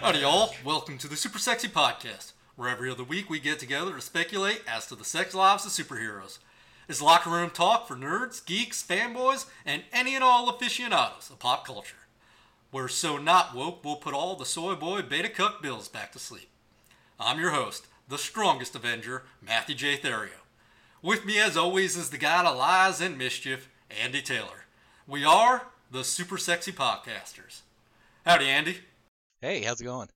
Howdy, y'all. Welcome to the Super Sexy Podcast, where every other week we get together to speculate as to the sex lives of superheroes. It's locker room talk for nerds, geeks, fanboys, and any and all aficionados of pop culture. We're so not woke, we'll put all the soy boy beta cuck bills back to sleep. I'm your host, the strongest Avenger, Matthew J. Therio. With me, as always, is the guy to lies and mischief, Andy Taylor. We are the Super Sexy Podcasters. Howdy, Andy. Hey, how's it going?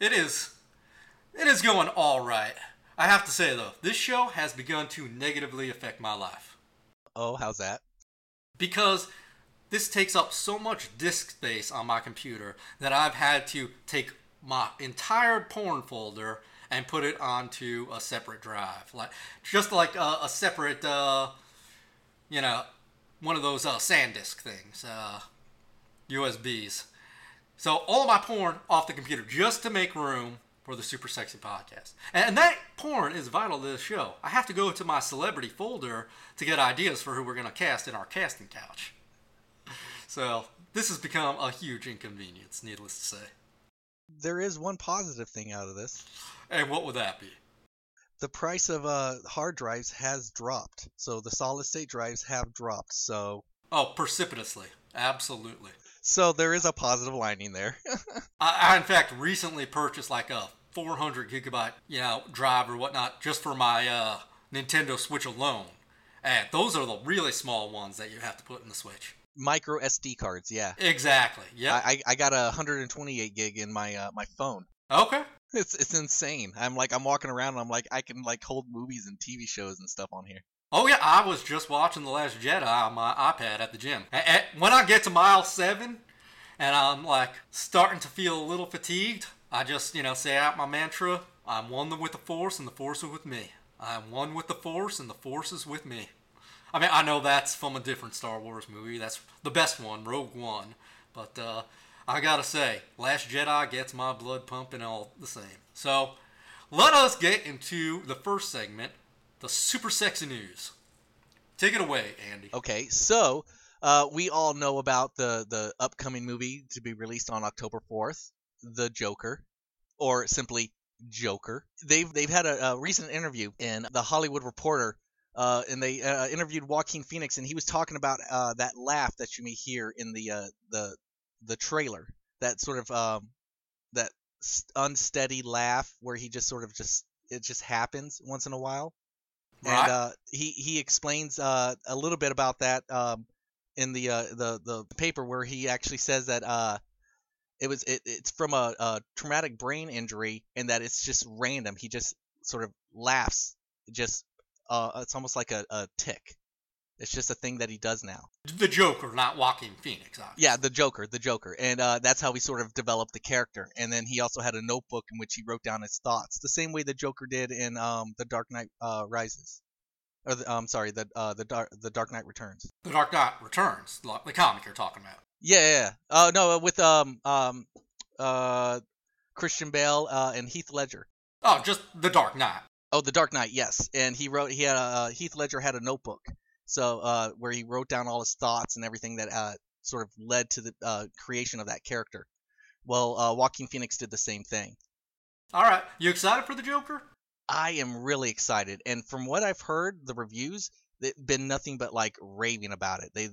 It is. It is going all right. I have to say though, this show has begun to negatively affect my life Oh, how's that? because this takes up so much disk space on my computer that I've had to take my entire porn folder and put it onto a separate drive, like just like a, a separate, uh, you know, one of those uh, SanDisk things, uh, USBs. So all my porn off the computer just to make room for the Super Sexy Podcast. And that porn is vital to this show. I have to go to my celebrity folder to get ideas for who we're going to cast in our casting couch. So this has become a huge inconvenience, needless to say. There is one positive thing out of this. And what would that be? The price of uh, hard drives has dropped. So the solid state drives have dropped. So Oh, precipitously. Absolutely. so there is a positive lining there. I, I in fact recently purchased like a 400 gigabyte, you know, drive or whatnot just for my uh, Nintendo Switch alone. And those are the really small ones that you have to put in the Switch. Micro SD cards, yeah. Exactly. Yeah. I, I I got a 128 gig in my uh, my phone. Okay. It's it's insane. I'm like I'm walking around and I'm like I can like hold movies and TV shows and stuff on here. Oh yeah, I was just watching The Last Jedi on my iPad at the gym. A- a- When I get to mile seven, and I'm like starting to feel a little fatigued, I just you know say out my mantra: "I'm one with the Force, and the Force is with me. I'm one with the Force, and the Force is with me." I mean, I know that's from a different Star Wars movie. That's the best one, Rogue One. But uh, I gotta say, Last Jedi gets my blood pumping all the same. So let us get into the first segment, the super sexy news. Take it away, Andy. Okay, so uh, we all know about the the upcoming movie to be released on October 4th, The Joker, or simply Joker. They've they've had a, a recent interview in the Hollywood Reporter, uh, and they uh, interviewed Joaquin Phoenix, and he was talking about uh, that laugh that you may hear in the uh, the the trailer, that sort of um, that unsteady laugh where he just sort of just it just happens once in a while Right. and uh, he he explains uh, a little bit about that um, in the uh, the the paper where he actually says that uh, it was it, it's from a, a traumatic brain injury and that it's just random. He just sort of laughs, just uh, it's almost like a, a tick. It's just a thing that he does now. the Joker, not Joaquin Phoenix. obviously. Yeah, the Joker, the Joker, and uh, that's how he sort of developed the character. And then he also had a notebook in which he wrote down his thoughts, the same way the Joker did in um, the Dark Knight uh, Rises, or the, um, sorry, the uh, the Dark the Dark Knight Returns. The Dark Knight Returns, the comic you're talking about. Yeah, yeah. Oh no, with um um uh Christian Bale uh, and Heath Ledger. Oh, just the Dark Knight. Oh, the Dark Knight, yes. And he wrote he had a uh, Heath Ledger had a notebook, so uh, where he wrote down all his thoughts and everything that uh, sort of led to the uh, creation of that character. Well, uh, Joaquin Phoenix did the same thing. All right, you excited for the Joker? I am really excited, and from what I've heard, the reviews they've been nothing but like raving about it. They,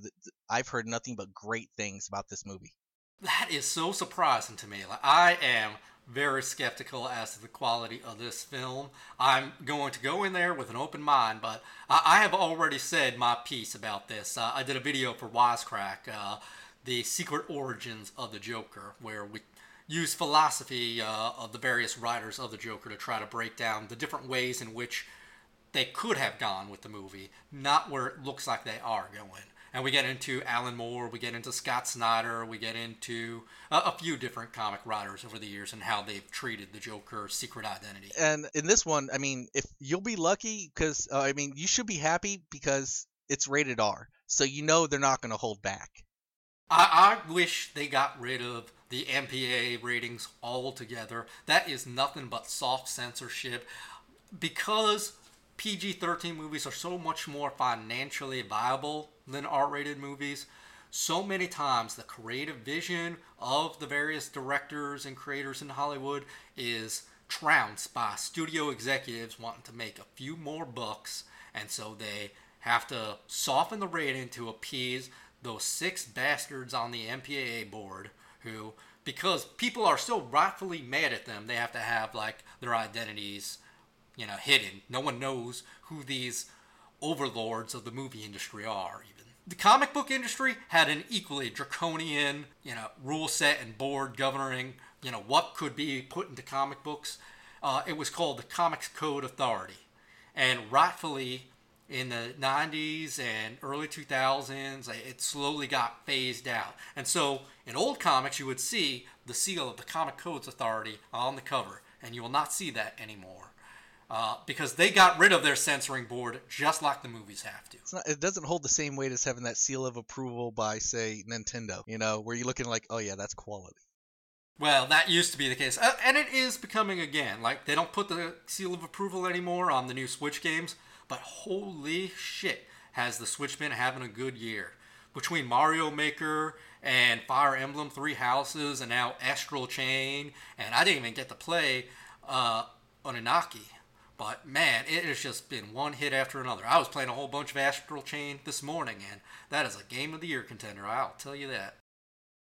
I've heard nothing but great things about this movie. That is so surprising to me. Like I am very skeptical as to the quality of this film. I'm going to go in there with an open mind, but I, I have already said my piece about this. Uh, I did a video for Wisecrack, uh, the secret origins of the Joker, where we use philosophy uh, of the various writers of the Joker to try to break down the different ways in which they could have gone with the movie, not where it looks like they are going. And we get into Alan Moore, we get into Scott Snyder, we get into a, a few different comic writers over the years and how they've treated the Joker's secret identity. And in this one, I mean, if you'll be lucky, because uh, I mean, you should be happy because it's rated R, so you know they're not going to hold back. I, I wish they got rid of the MPA ratings altogether. That is nothing but soft censorship because PG 13 movies are so much more financially viable than R rated movies. So many times, the creative vision of the various directors and creators in Hollywood is trounced by studio executives wanting to make a few more bucks, and so they have to soften the rating to appease those six bastards on the MPAA board who, because people are still rightfully mad at them, they have to have like their identities, you know, hidden. No one knows who these overlords of the movie industry are. The comic book industry had an equally draconian, you know, rule set and board governing, you know, what could be put into comic books. Uh, it was called the Comics Code Authority. And rightfully, in the 90s and early 2000s, it slowly got phased out. And so in old comics, you would see the seal of the Comic Codes Authority on the cover, and you will not see that anymore. Uh, because they got rid of their censoring board just like the movies have to. Not, it doesn't hold the same weight as having that seal of approval by, say, Nintendo, you know, where you're looking like, oh yeah, that's quality. Well, that used to be the case, uh, and it is becoming again. Like they don't put the seal of approval anymore on the new Switch games, but holy shit, has the Switch been having a good year? Between Mario Maker and Fire Emblem Three Houses, and now Astral Chain, and I didn't even get to play uh, Oninaki. But man, it has just been one hit after another. I was playing a whole bunch of Astral Chain this morning, and that is a game of the year contender. I'll tell you that.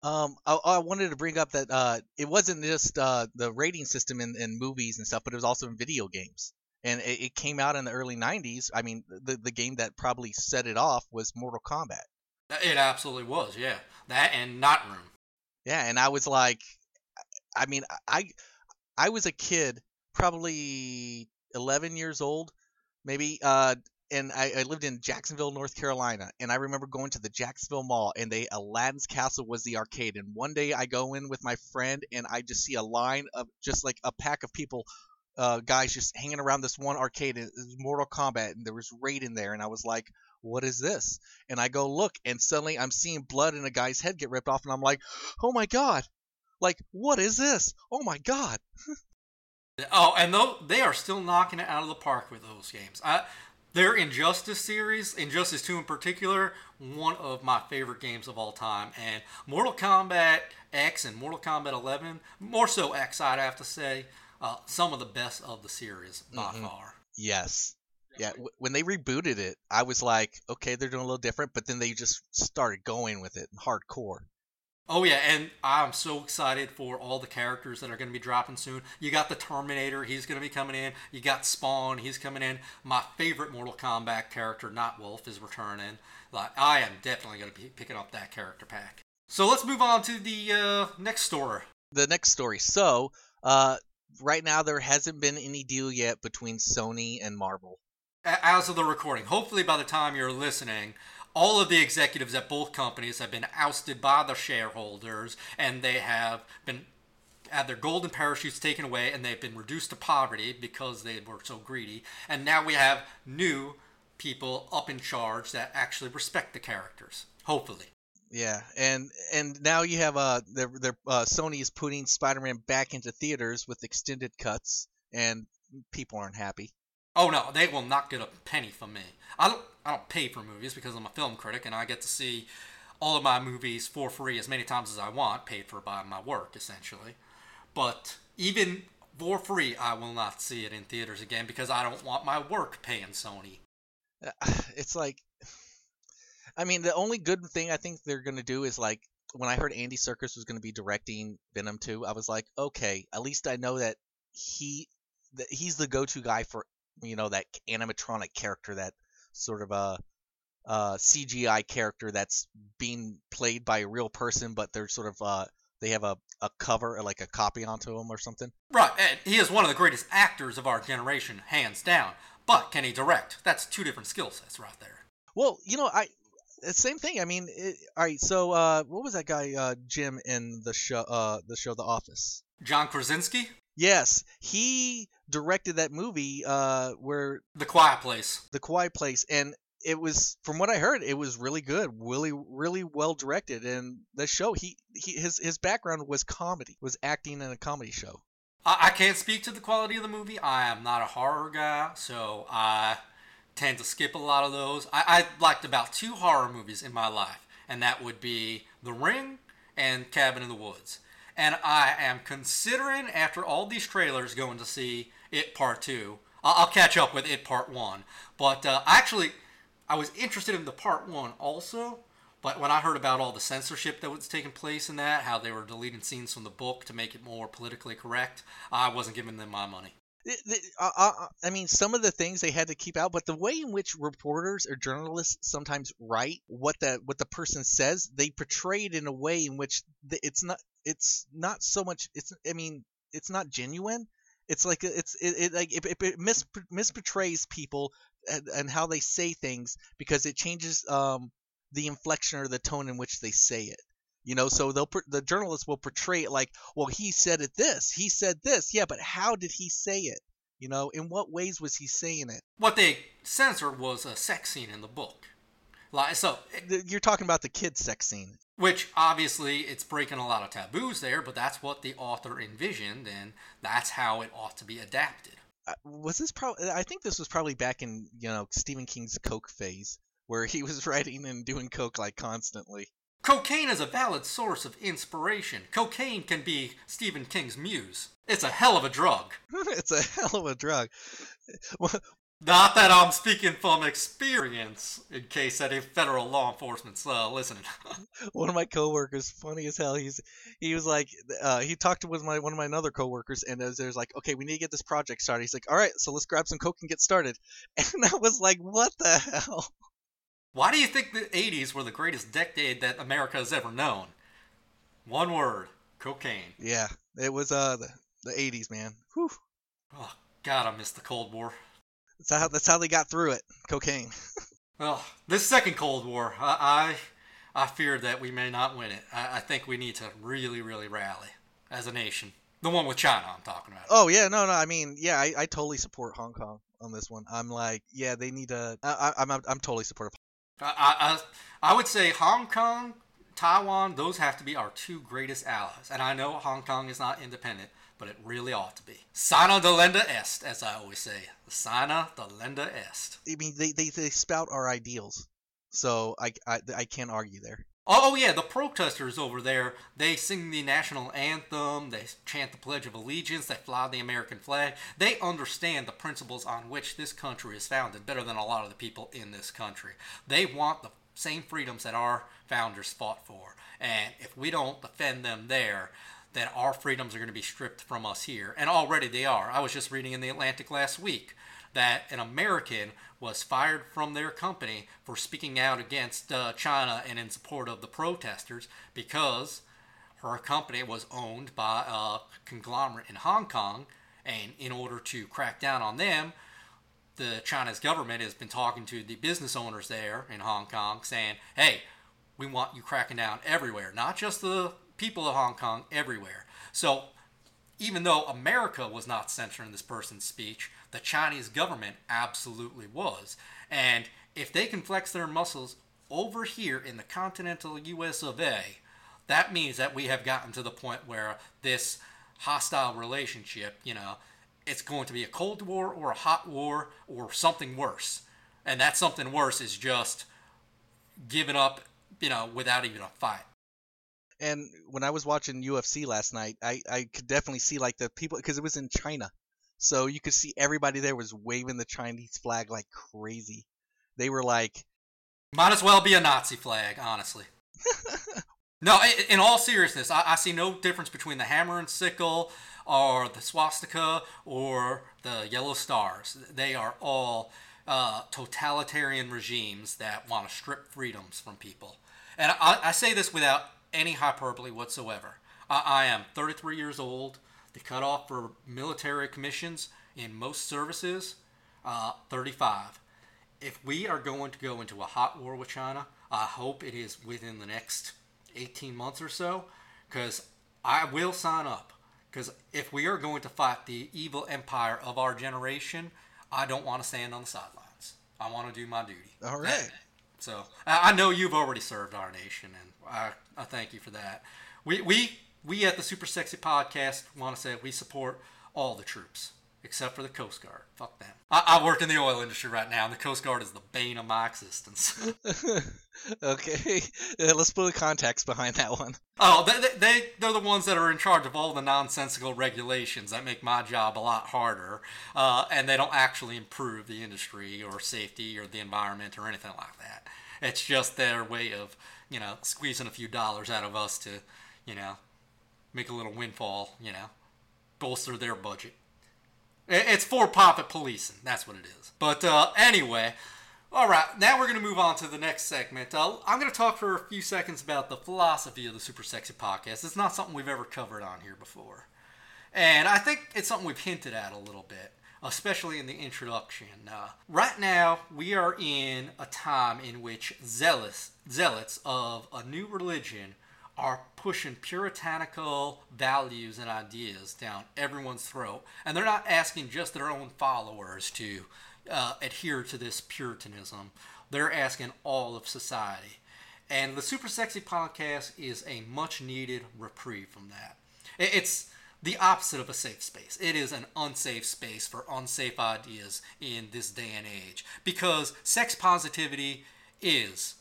Um, I, I wanted to bring up that uh, it wasn't just uh, the rating system in, in movies and stuff, but it was also in video games. And it, it came out in the early '90s. I mean, the the game that probably set it off was Mortal Kombat. It absolutely was, yeah. That and Not Room. Yeah, and I was like, I mean, I I was a kid, probably 11 years old, maybe. Uh, and I, I, lived in Jacksonville, North Carolina, and I remember going to the Jacksonville Mall, and they Aladdin's Castle was the arcade. And one day I go in with my friend, and I just see a line of just like a pack of people, uh, guys just hanging around this one arcade. It was Mortal Kombat, and there was Raiden there, and I was like, "What is this?" And I go look, and suddenly I'm seeing blood and a guy's head get ripped off, and I'm like, "Oh my god!" Like, what is this? Oh my god! Oh, and though they are still knocking it out of the park with those games. I, their Injustice series, Injustice 2 in particular, one of my favorite games of all time. And Mortal Kombat X and Mortal Kombat 11, more so X, I'd have to say, uh, some of the best of the series by mm-hmm. far. Yes. Yeah, w- when they rebooted it, I was like, okay, they're doing a little different, but then they just started going with it hardcore. Oh yeah, and I'm so excited for all the characters that are going to be dropping soon. You got the Terminator, he's going to be coming in. You got Spawn, he's coming in. My favorite Mortal Kombat character, Nightwolf, is returning. Like I am definitely going to be picking up that character pack. So let's move on to the uh, next story. The next story. So, uh, right now there hasn't been any deal yet between Sony and Marvel. As of the recording, hopefully by the time you're listening, all of the executives at both companies have been ousted by the shareholders and they have been had their golden parachutes taken away and they've been reduced to poverty because they were so greedy. And now we have new people up in charge that actually respect the characters hopefully. Yeah and and now you have uh their, their uh, sony is putting spider-man back into theaters with extended cuts and people aren't happy. Oh no, they will not get a penny from me. I don't I don't pay for movies because I'm a film critic and I get to see all of my movies for free as many times as I want, paid for by my work essentially. But even for free, I will not see it in theaters again because I don't want my work paying Sony. It's like, I mean, the only good thing I think they're gonna do is like when I heard Andy Serkis was gonna be directing Venom 2, I was like, okay, at least I know that he that he's the go-to guy for you know that animatronic character that sort of a, a CGI character that's being played by a real person, but they're sort of uh, they have a, a cover like a copy onto him or something. Right, and he is one of the greatest actors of our generation, hands down. But can he direct? That's two different skill sets right there. Well, you know, I same thing. I mean, it, all right. So, uh, what was that guy uh, Jim in the show? Uh, the show The Office. John Krasinski. Yes, he directed that movie uh, where The Quiet Place. The Quiet Place, and it was from what I heard, it was really good, really, really well directed. And the show, he, he his his background was comedy, was acting in a comedy show. I, I can't speak to the quality of the movie. I am not a horror guy, so I tend to skip a lot of those. I, I liked about two horror movies in my life, and that would be The Ring and Cabin in the Woods. And I am considering, after all these trailers, going to see It Part 2. I'll, catch up with It Part 1. But uh, actually, I was interested in the Part 1 also. But when I heard about all the censorship that was taking place in that, how they were deleting scenes from the book to make it more politically correct, I wasn't giving them my money. The- uh, uh, I mean, some of the things they had to keep out, but the way in which reporters or journalists sometimes write what the what the person says, they portray it in a way in which it's not it's not so much. It's I mean, it's not genuine. It's like it's it, it like it, it, mis misportrays people and, and how they say things because it changes um the inflection or the tone in which they say it. You know, so they'll the journalists will portray it like, well, he said it this, he said this, yeah, but how did he say it? You know, in what ways was he saying it? What they censored was a sex scene in the book. Like so, Th- You're talking about the kid sex scene. which obviously it's breaking a lot of taboos there, but that's what the author envisioned, and that's how it ought to be adapted. Uh, Was this probably? I think this was probably back in you know Stephen King's Coke phase, where he was writing and doing Coke like constantly. Cocaine is a valid source of inspiration. Cocaine can be Stephen King's muse. It's a hell of a drug. it's a hell of a drug. Not that I'm speaking from experience, in case any federal law enforcement's uh, listening. one of my coworkers, funny as hell, he's he was like, uh, he talked to with my one of my other coworkers, and as there's like, okay, we need to get this project started. He's like, all right, so let's grab some coke and get started. And I was like, what the hell? Why do you think the 80s were the greatest decade that America has ever known? One word cocaine. Yeah, it was uh the, the 80s, man. Whew. Oh, God, I miss the Cold War. That's how that's how they got through it. Cocaine. Well, this second Cold War, I, I, I fear that we may not win it. I, I think we need to really, really rally as a nation. The one with China, I'm talking about. Oh yeah, no, no. I mean, yeah, I, I totally support Hong Kong on this one. I'm like, yeah, they need to. I, I, I'm I'm totally supportive. I, I, I would say Hong Kong, Taiwan, those have to be our two greatest allies. And I know Hong Kong is not independent, but it really ought to be. Sana delenda est, as I always say. Sana delenda est. I mean, they, they, they spout our ideals, so I, I, I can't argue there. Oh, oh, yeah, the protesters over there, they sing the national anthem, they chant the Pledge of Allegiance, they fly the American flag. They understand the principles on which this country is founded better than a lot of the people in this country. They want the same freedoms that our founders fought for. And if we don't defend them there, then our freedoms are going to be stripped from us here. And already they are. I was just reading in the Atlantic last week that an American was fired from their company for speaking out against uh, China and in support of the protesters because her company was owned by a conglomerate in Hong Kong. And in order to crack down on them, the China's government has been talking to the business owners there in Hong Kong saying, hey, we want you cracking down everywhere, not just the people of Hong Kong, everywhere. So even though America was not censoring this person's speech, the Chinese government absolutely was. And if they can flex their muscles over here in the continental US of A, that means that we have gotten to the point where this hostile relationship, you know, it's going to be a Cold War or a hot war or something worse. And that something worse is just giving up, you know, without even a fight. And when I was watching UFC last night, I, I could definitely see like the people because it was in China, so you could see everybody there was waving the Chinese flag like crazy. They were like, Might as well be a Nazi flag, honestly. no, in all seriousness, I, I see no difference between the hammer and sickle or the swastika or the yellow stars. They are all uh, totalitarian regimes that want to strip freedoms from people. And I, I say this without any hyperbole whatsoever. I, I am 33 years old. The cutoff for military commissions in most services, uh, 35 if we are going to go into a hot war with China, I hope it is within the next 18 months or so, because I will sign up. Because if we are going to fight the evil empire of our generation, I don't want to stand on the sidelines. I want to do my duty. All right. So I I know you've already served our nation, and I, I thank you for that. We we we at the Super Sexy Podcast want to say we support all the troops except for the Coast Guard. Fuck them. I, I work in the oil industry right now, and the Coast Guard is the bane of my existence. okay, yeah, let's put a context behind that one. Oh, they, they, they're the ones that are in charge of all the nonsensical regulations that make my job a lot harder, uh, and they don't actually improve the industry or safety or the environment or anything like that. It's just their way of, you know, squeezing a few dollars out of us to, you know, make a little windfall, you know, bolster their budget. It's for profit policing. That's what it is. But uh, anyway, all right. Now we're going to move on to the next segment. Uh, I'm going to talk for a few seconds about the philosophy of the Super Sexy Podcast. It's not something we've ever covered on here before, and I think it's something we've hinted at a little bit, especially in the introduction. Uh, right now, we are in a time in which zealots zealots of a new religion are pushing puritanical values and ideas down everyone's throat. And they're not asking just their own followers to uh, adhere to this puritanism, they're asking all of society. And the Super Sexy podcast is a much needed reprieve from that. It's the opposite of a safe space. It is an unsafe space for unsafe ideas in this day and age because sex positivity is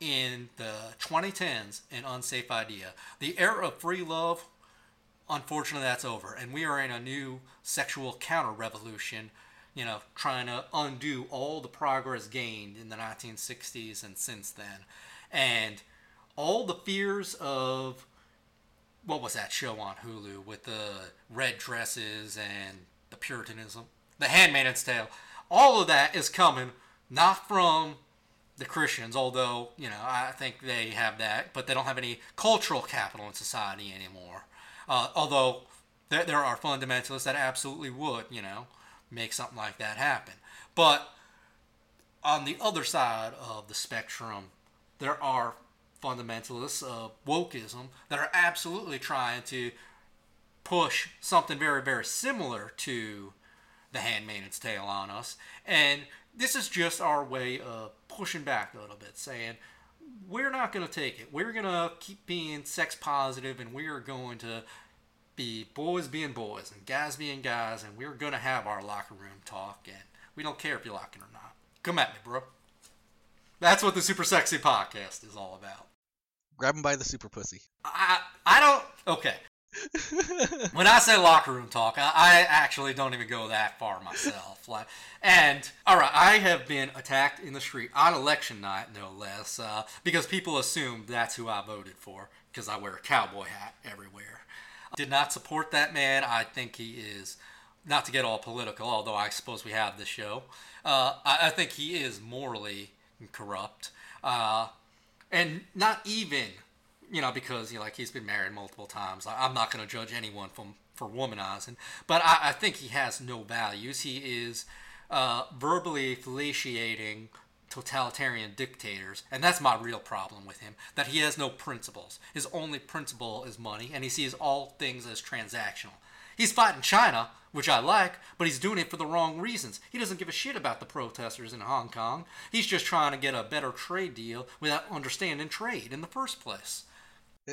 in the 2010s an unsafe idea. The era of free love, unfortunately, that's over, and we are in a new sexual counter revolution. You know, trying to undo all the progress gained in the 1960s and since then, and all the fears of what was that show on Hulu with the red dresses and the Puritanism, The Handmaid's Tale. All of that is coming not from the Christians, although, you know, I think they have that, but they don't have any cultural capital in society anymore. Uh, although there, there are fundamentalists that absolutely would, you know, make something like that happen. But on the other side of the spectrum, there are fundamentalists of wokeism that are absolutely trying to push something very, very similar to the Handmaid's Tale on us. And this is just our way of pushing back a little bit, saying we're not going to take it. We're going to keep being sex positive and we are going to be boys being boys and guys being guys and we're going to have our locker room talk and we don't care if you like it or not. Come at me, bro. That's what the Super Sexy podcast is all about. Grab him by the super pussy. I I don't okay. when I say locker room talk, I, I, actually don't even go that far myself. Like, and all right, I have been attacked in the street on election night, no less, uh, because people assume that's who I voted for because I wear a cowboy hat everywhere. Did not support that man. I think he is not to get all political, although I suppose we have this show. Uh, I, I, think he is morally corrupt, uh, and not even you know, because you know, like he's been married multiple times. I'm not going to judge anyone from for womanizing, but I, I, think he has no values. He is uh, verbally fellatiating totalitarian dictators, and that's my real problem with him. That he has no principles. His only principle is money, and he sees all things as transactional. He's fighting China, which I like, but he's doing it for the wrong reasons. He doesn't give a shit about the protesters in Hong Kong. He's just trying to get a better trade deal without understanding trade in the first place.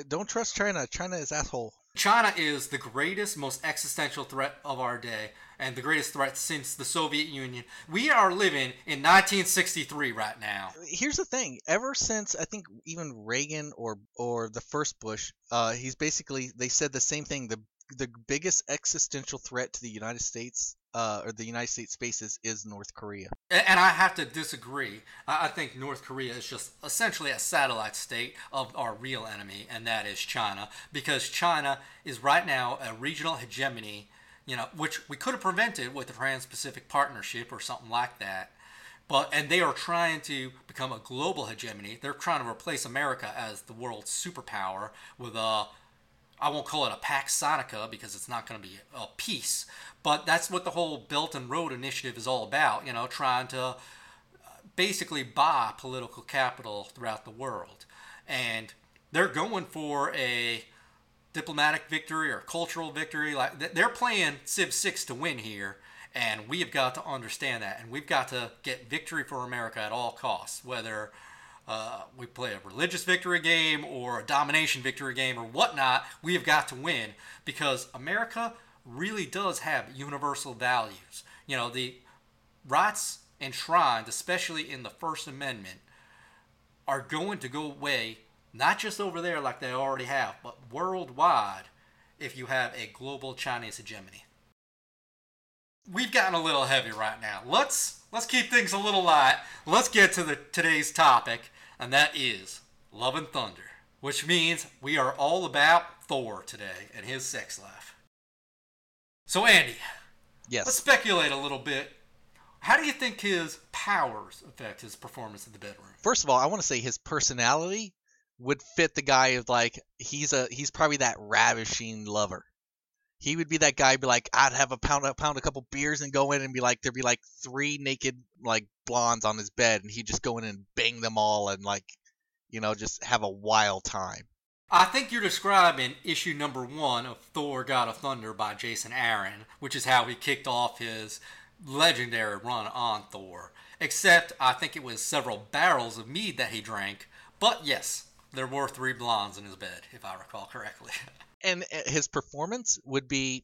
Don't trust China. China is asshole. China is the greatest, most existential threat of our day, and the greatest threat since the Soviet Union. We are living in 1963 right now. Here's the thing: ever since I think even Reagan or or the first Bush, uh, he's basically they said the same thing. The the biggest existential threat to the United States uh, or the United States spaces is North Korea. And I have to disagree. I think North Korea is just essentially a satellite state of our real enemy, and that is China, because China is right now a regional hegemony, you know, which we could have prevented with the Trans-Pacific Partnership or something like that. But and they are trying to become a global hegemony. They're trying to replace America as the world's superpower with a I won't call it a Pax Sinica because it's not going to be a peace, but that's what the whole Belt and Road Initiative is all about, you know, trying to uh, basically buy political capital throughout the world. And they're going for a diplomatic victory or cultural victory. Like they're playing Civ 6 to win here, and we have got to understand that. And we've got to get victory for America at all costs, whether uh, we play a religious victory game or a domination victory game or whatnot, we have got to win because America really does have universal values. You know, the rights enshrined, especially in the First Amendment, are going to go away, not just over there like they already have, but worldwide if you have a global Chinese hegemony. We've gotten a little heavy right now. Let's let's keep things a little light. Let's get to the today's topic, and that is Love and Thunder, which means we are all about Thor today and his sex life. So Andy, Yes. let's speculate a little bit. How do you think his powers affect his performance in the bedroom? First of all, I want to say his personality would fit the guy of like he's a he's probably that ravishing lover. He would be that guy. Be like, I'd have a pound, a pound, a couple beers, and go in and be like, there'd be like three naked like blondes on his bed, and he'd just go in and bang them all, and like, you know, just have a wild time. I think you're describing issue number one of Thor God of Thunder by Jason Aaron, which is how he kicked off his legendary run on Thor. Except I think it was several barrels of mead that he drank. But yes, there were three blondes in his bed, if I recall correctly. And uh, his performance would be,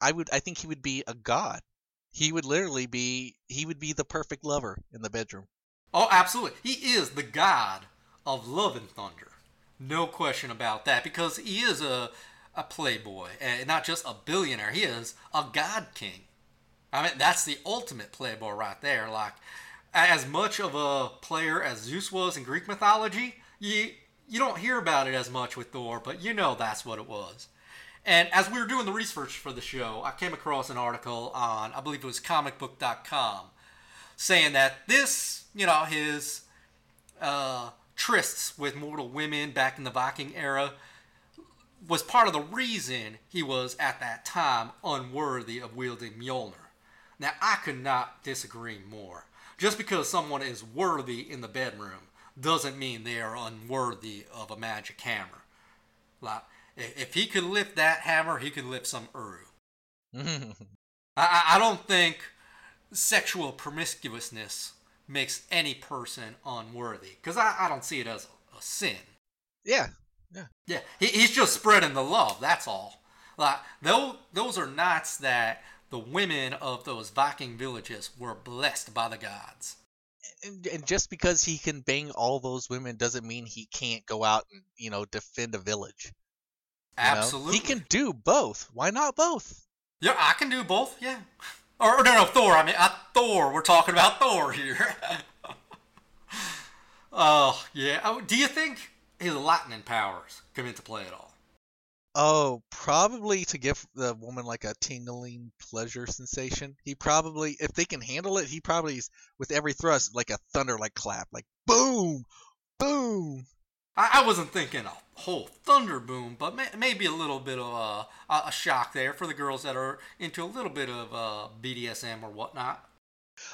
I would, I think he would be a god. He would literally be, he would be the perfect lover in the bedroom. oh, absolutely. He is the god of love and thunder. No question about that, because he is a, a playboy, and not just a billionaire. He is a god king. I mean, that's the ultimate playboy right there. Like, as much of a player as Zeus was in Greek mythology, you you don't hear about it as much with Thor, but you know that's what it was. And as we were doing the research for the show, I came across an article on, I believe it was comicbook.com, saying that this, you know, his uh, trysts with mortal women back in the Viking era was part of the reason he was at that time unworthy of wielding Mjolnir. Now, I could not disagree more. Just because someone is worthy in the bedroom doesn't mean they are unworthy of a magic hammer. Like, if he could lift that hammer, he could lift some Uru. I, I don't think sexual promiscuousness makes any person unworthy because I, I don't see it as a, a sin. yeah, Yeah, he, he's just spreading the love. That's all. Like those, those are nights that the women of those Viking villages were blessed by the gods. And, and just because he can bang all those women doesn't mean he can't go out and you know defend a village. you know? Absolutely, he can do both. Why not both? Yeah, I can do both. Yeah. Or, or no, no, Thor. I mean, I, Thor. We're talking about Thor here. Oh yeah. Oh, do you think his lightning powers come into play at all? Oh, probably to give the woman like a tingling pleasure sensation. He probably, if they can handle it, he probably is with every thrust like a thunder like clap, like boom, boom. I, I wasn't thinking a whole thunder boom, but may, maybe a little bit of a, a, shock there for the girls that are into a little bit of uh, BDSM or whatnot.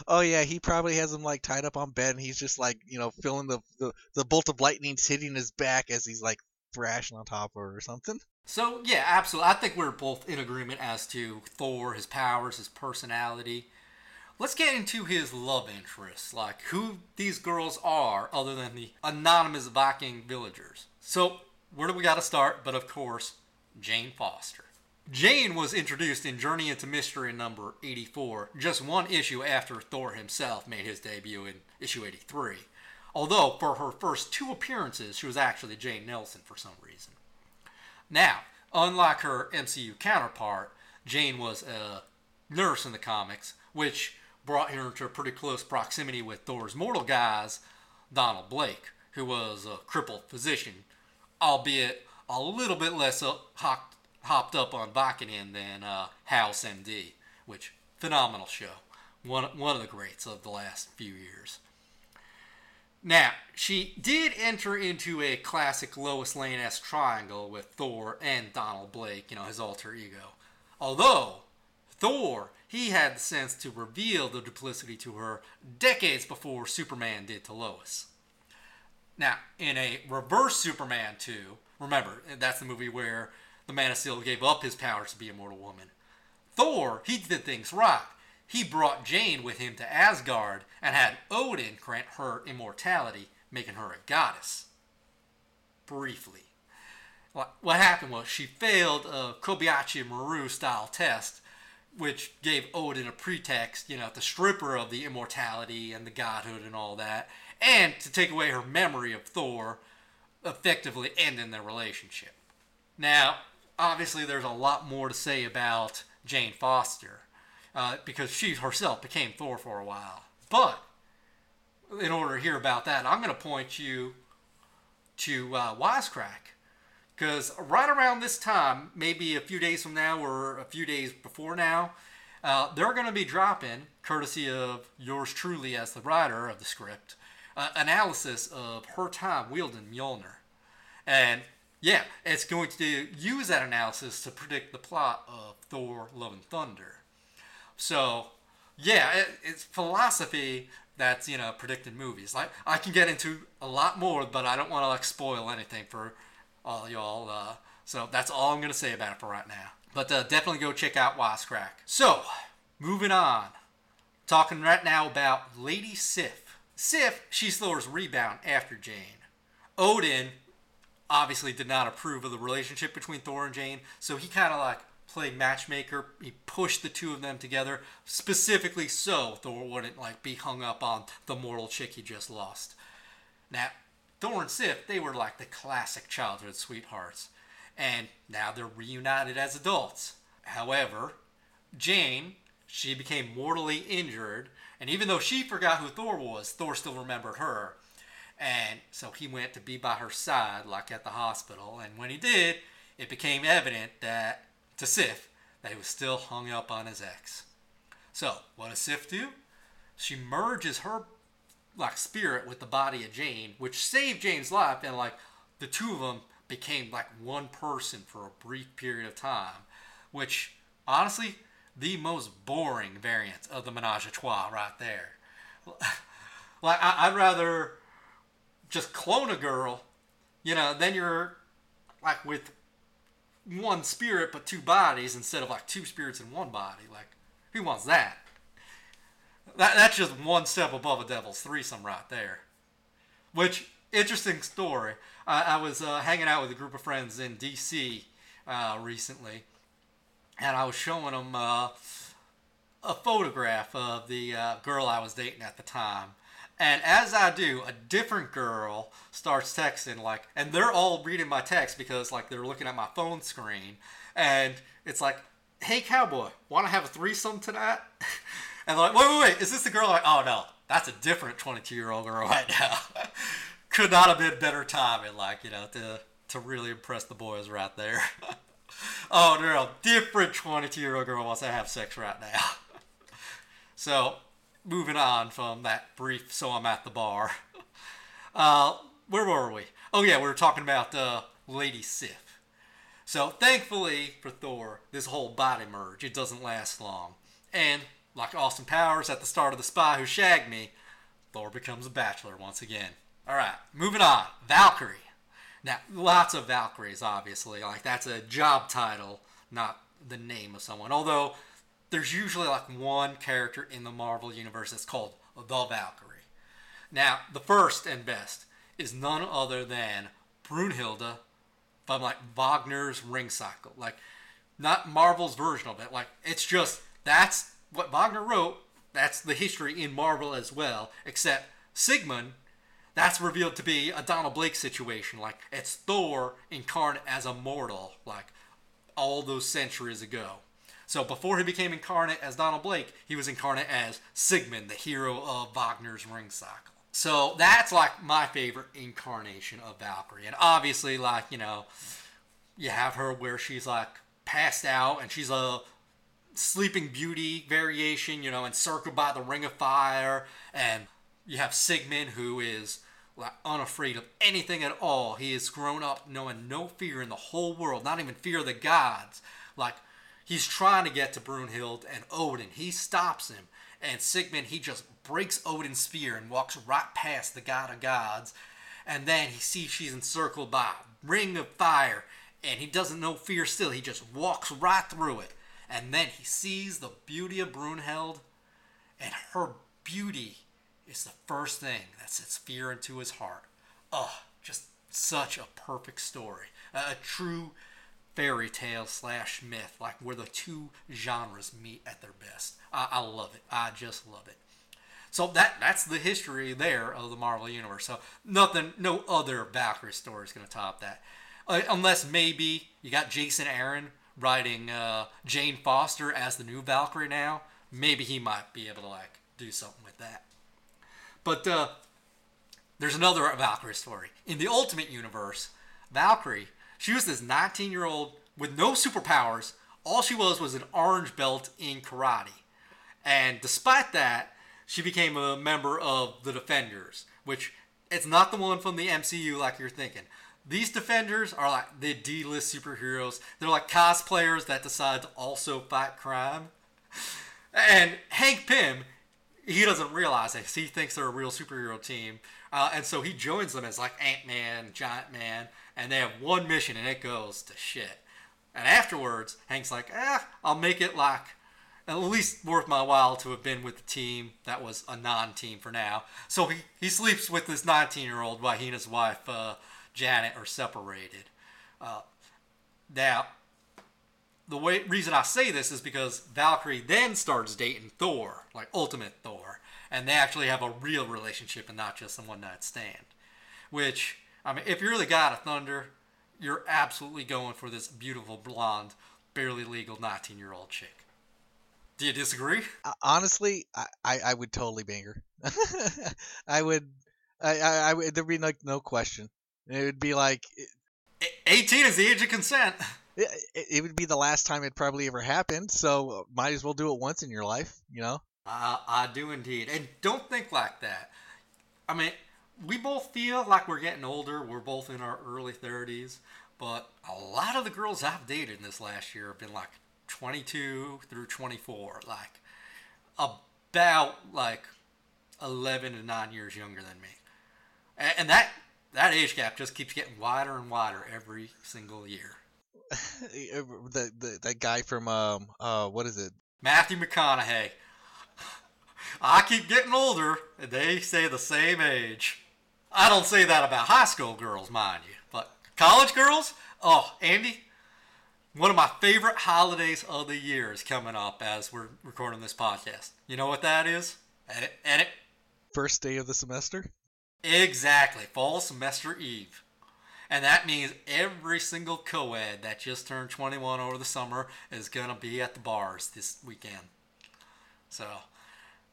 Oh yeah, he probably has him like tied up on bed, and he's just like you know feeling the the, the bolt of lightning hitting his back as he's like thrashing on top of her or something. So yeah, absolutely. I think we're both in agreement as to Thor, his powers, his personality. Let's get into his love interests, like who these girls are, other than the anonymous Viking villagers. So where do we got to start? But of course, Jane Foster. Jane was introduced in Journey into Mystery number 84, just one issue after Thor himself made his debut in issue 83. Although, for her first two appearances, she was actually Jane Nelson for some reason. Now, unlike her MCU counterpart, Jane was a nurse in the comics, which brought her into pretty close proximity with Thor's mortal guise, Donald Blake, who was a crippled physician, albeit a little bit less up, hopped, hopped up on Vicodin than uh, House MD, which phenomenal show, one one of the greats of the last few years. Now, she did enter into a classic Lois Lane S triangle with Thor and Donald Blake, you know, his alter ego. Although, Thor, he had the sense to reveal the duplicity to her decades before Superman did to Lois. Now, in a reverse Superman 2, remember, that's the movie where the Man of Steel gave up his powers to be a mortal woman. Thor, he did things right. He brought Jane with him to Asgard and had Odin grant her immortality, making her a goddess. Briefly. what happened was she failed a Kobayashi Maru style test, which gave Odin a pretext, you know, to strip her of the immortality and the godhood and all that, and to take away her memory of Thor, effectively ending their relationship. Now, obviously, there's a lot more to say about Jane Foster uh, because she herself became Thor for a while. But in order to hear about that, I'm going to point you to uh, Wisecrack. Because right around this time, maybe a few days from now or a few days before now, uh, they're going to be dropping, courtesy of yours truly as the writer of the script, uh, analysis of her time wielding Mjolnir. And yeah, it's going to use that analysis to predict the plot of Thor Love and Thunder. So, yeah, it, it's philosophy that's, you know, predicting movies. Like, I can get into a lot more, but I don't want to, like, spoil anything for all y'all. Uh, so that's all I'm to say about it for right now. But uh, definitely go check out Wisecrack. So, moving on. Talking right now about Lady Sif. Sif, she's Thor's rebound after Jane. Odin obviously did not approve of the relationship between Thor and Jane, so he kind of like played matchmaker. He pushed the two of them together specifically so Thor wouldn't like be hung up on the mortal chick he just lost. Now, Thor and Sif, they were like the classic childhood sweethearts, and now they're reunited as adults. However, Jane, she became mortally injured, and even though she forgot who Thor was, Thor still remembered her. And so he went to be by her side, like at the hospital. And when he did, it became evident that to Sif that he was still hung up on his ex. So what does Sif do? She merges her like spirit with the body of Jane, which saved Jane's life, and like the two of them became like one person for a brief period of time, which honestly the most boring variant of the menage a trois right there. like I, would rather just clone a girl, you know, then you're like with one spirit but two bodies instead of like two spirits in one body. Like, who wants that? That that's just one step above a devil's threesome right there. Which interesting story. I, I was uh, hanging out with a group of friends in D.C. Uh, recently, and I was showing them uh, a photograph of the uh, girl I was dating at the time. And as I do, a different girl starts texting like, and they're all reading my text because like they're looking at my phone screen, and it's like, "Hey, cowboy, want to have a threesome tonight?" and like, "Wait, wait, wait, is this the girl?" Like, oh no, that's a different 22 year old girl right now. Could not have been better timing, like you know, to to really impress the boys right there. oh, a different 22 year old girl wants to have sex right now. so moving on from that brief, so I'm at the bar. Uh, where were we? Oh yeah, we were talking about uh, Lady Sif. So thankfully for Thor, this whole body merge it doesn't last long, and like Austin Powers at the start of The Spy Who Shagged Me, Thor becomes a bachelor once again. All right, moving on. Valkyrie. Now, lots of Valkyries, obviously. Like that's a job title, not the name of someone. Although there's usually like one character in the Marvel universe that's called the Valkyrie. Now, the first and best is none other than Brunhilde from like Wagner's Ring Cycle. Like, not Marvel's version of it. Like, it's just that's what Wagner wrote. That's the history in Marvel as well. Except Sigmund, that's revealed to be a Donald Blake situation. Like, it's Thor incarnate as a mortal. Like, all those centuries ago. So before he became incarnate as Donald Blake, he was incarnate as Sigmund, the hero of Wagner's Ring Cycle. So that's like my favorite incarnation of Valkyrie. And obviously, like, you know, you have her where she's like passed out and she's a sleeping beauty variation, you know, encircled by the ring of fire. And you have Sigmund who is like unafraid of anything at all. He has grown up knowing no fear in the whole world, not even fear of the gods. Like He's trying to get to Brunhild and Odin. He stops him. And Sigmund, he just breaks Odin's spear and walks right past the god of gods. And then he sees she's encircled by a ring of fire. And he doesn't know fear still. He just walks right through it. And then he sees the beauty of Brunhild. And her beauty is the first thing that sets fear into his heart. Oh, just such a perfect story. a true fairy tale slash myth, like where the two genres meet at their best. I, I love it. I just love it. So that that's the history there of the Marvel universe. So nothing, no other Valkyrie story is going to top that, uh, unless maybe you got Jason Aaron writing uh, Jane Foster as the new Valkyrie now. Maybe he might be able to like do something with that. But uh, there's another Valkyrie story in the Ultimate Universe. Valkyrie, she was this 19 year old with no superpowers. All she was was an orange belt in karate. And despite that, she became a member of the Defenders, which it's not the one from the MCU like you're thinking. These Defenders are like the D-list superheroes. They're like cosplayers that decide to also fight crime. And Hank Pym, he doesn't realize it. He thinks they're a real superhero team. Uh, and so he joins them as like Ant-Man, Giant Man, and they have one mission and it goes to shit. And afterwards, Hank's like, eh, I'll make it like at least worth my while to have been with the team that was a non-team for now. So he, he sleeps with this 19-year-old while he and his wife uh, Janet are separated. Uh, now, the way reason I say this is because Valkyrie then starts dating Thor, like Ultimate Thor, and they actually have a real relationship and not just a one-night stand. Which I mean, if you're the god of thunder, you're absolutely going for this beautiful blonde, barely legal 19-year-old chick. Do you disagree? Honestly, I, I, I would totally bang her. I would, I, I, I would, there'd be like no question. It would be like, 18 is the age of consent. It, it would be the last time it probably ever happened, so might as well do it once in your life, you know? Uh, I do indeed. And don't think like that. I mean, we both feel like we're getting older. We're both in our early 30s. But a lot of the girls I've dated in this last year have been like 22 through 24, like about like 11 to 9 years younger than me. And that that age gap just keeps getting wider and wider every single year. the, the that guy from um uh what is it? Matthew McConaughey. I keep getting older and they say the same age. I don't say that about high school girls, mind you, but college girls? Oh, Andy, one of my favorite holidays of the year is coming up as we're recording this podcast. You know what that is? Edit, edit. First day of the semester? Exactly, fall semester eve. And that means every single co ed that just turned 21 over the summer is going to be at the bars this weekend. So,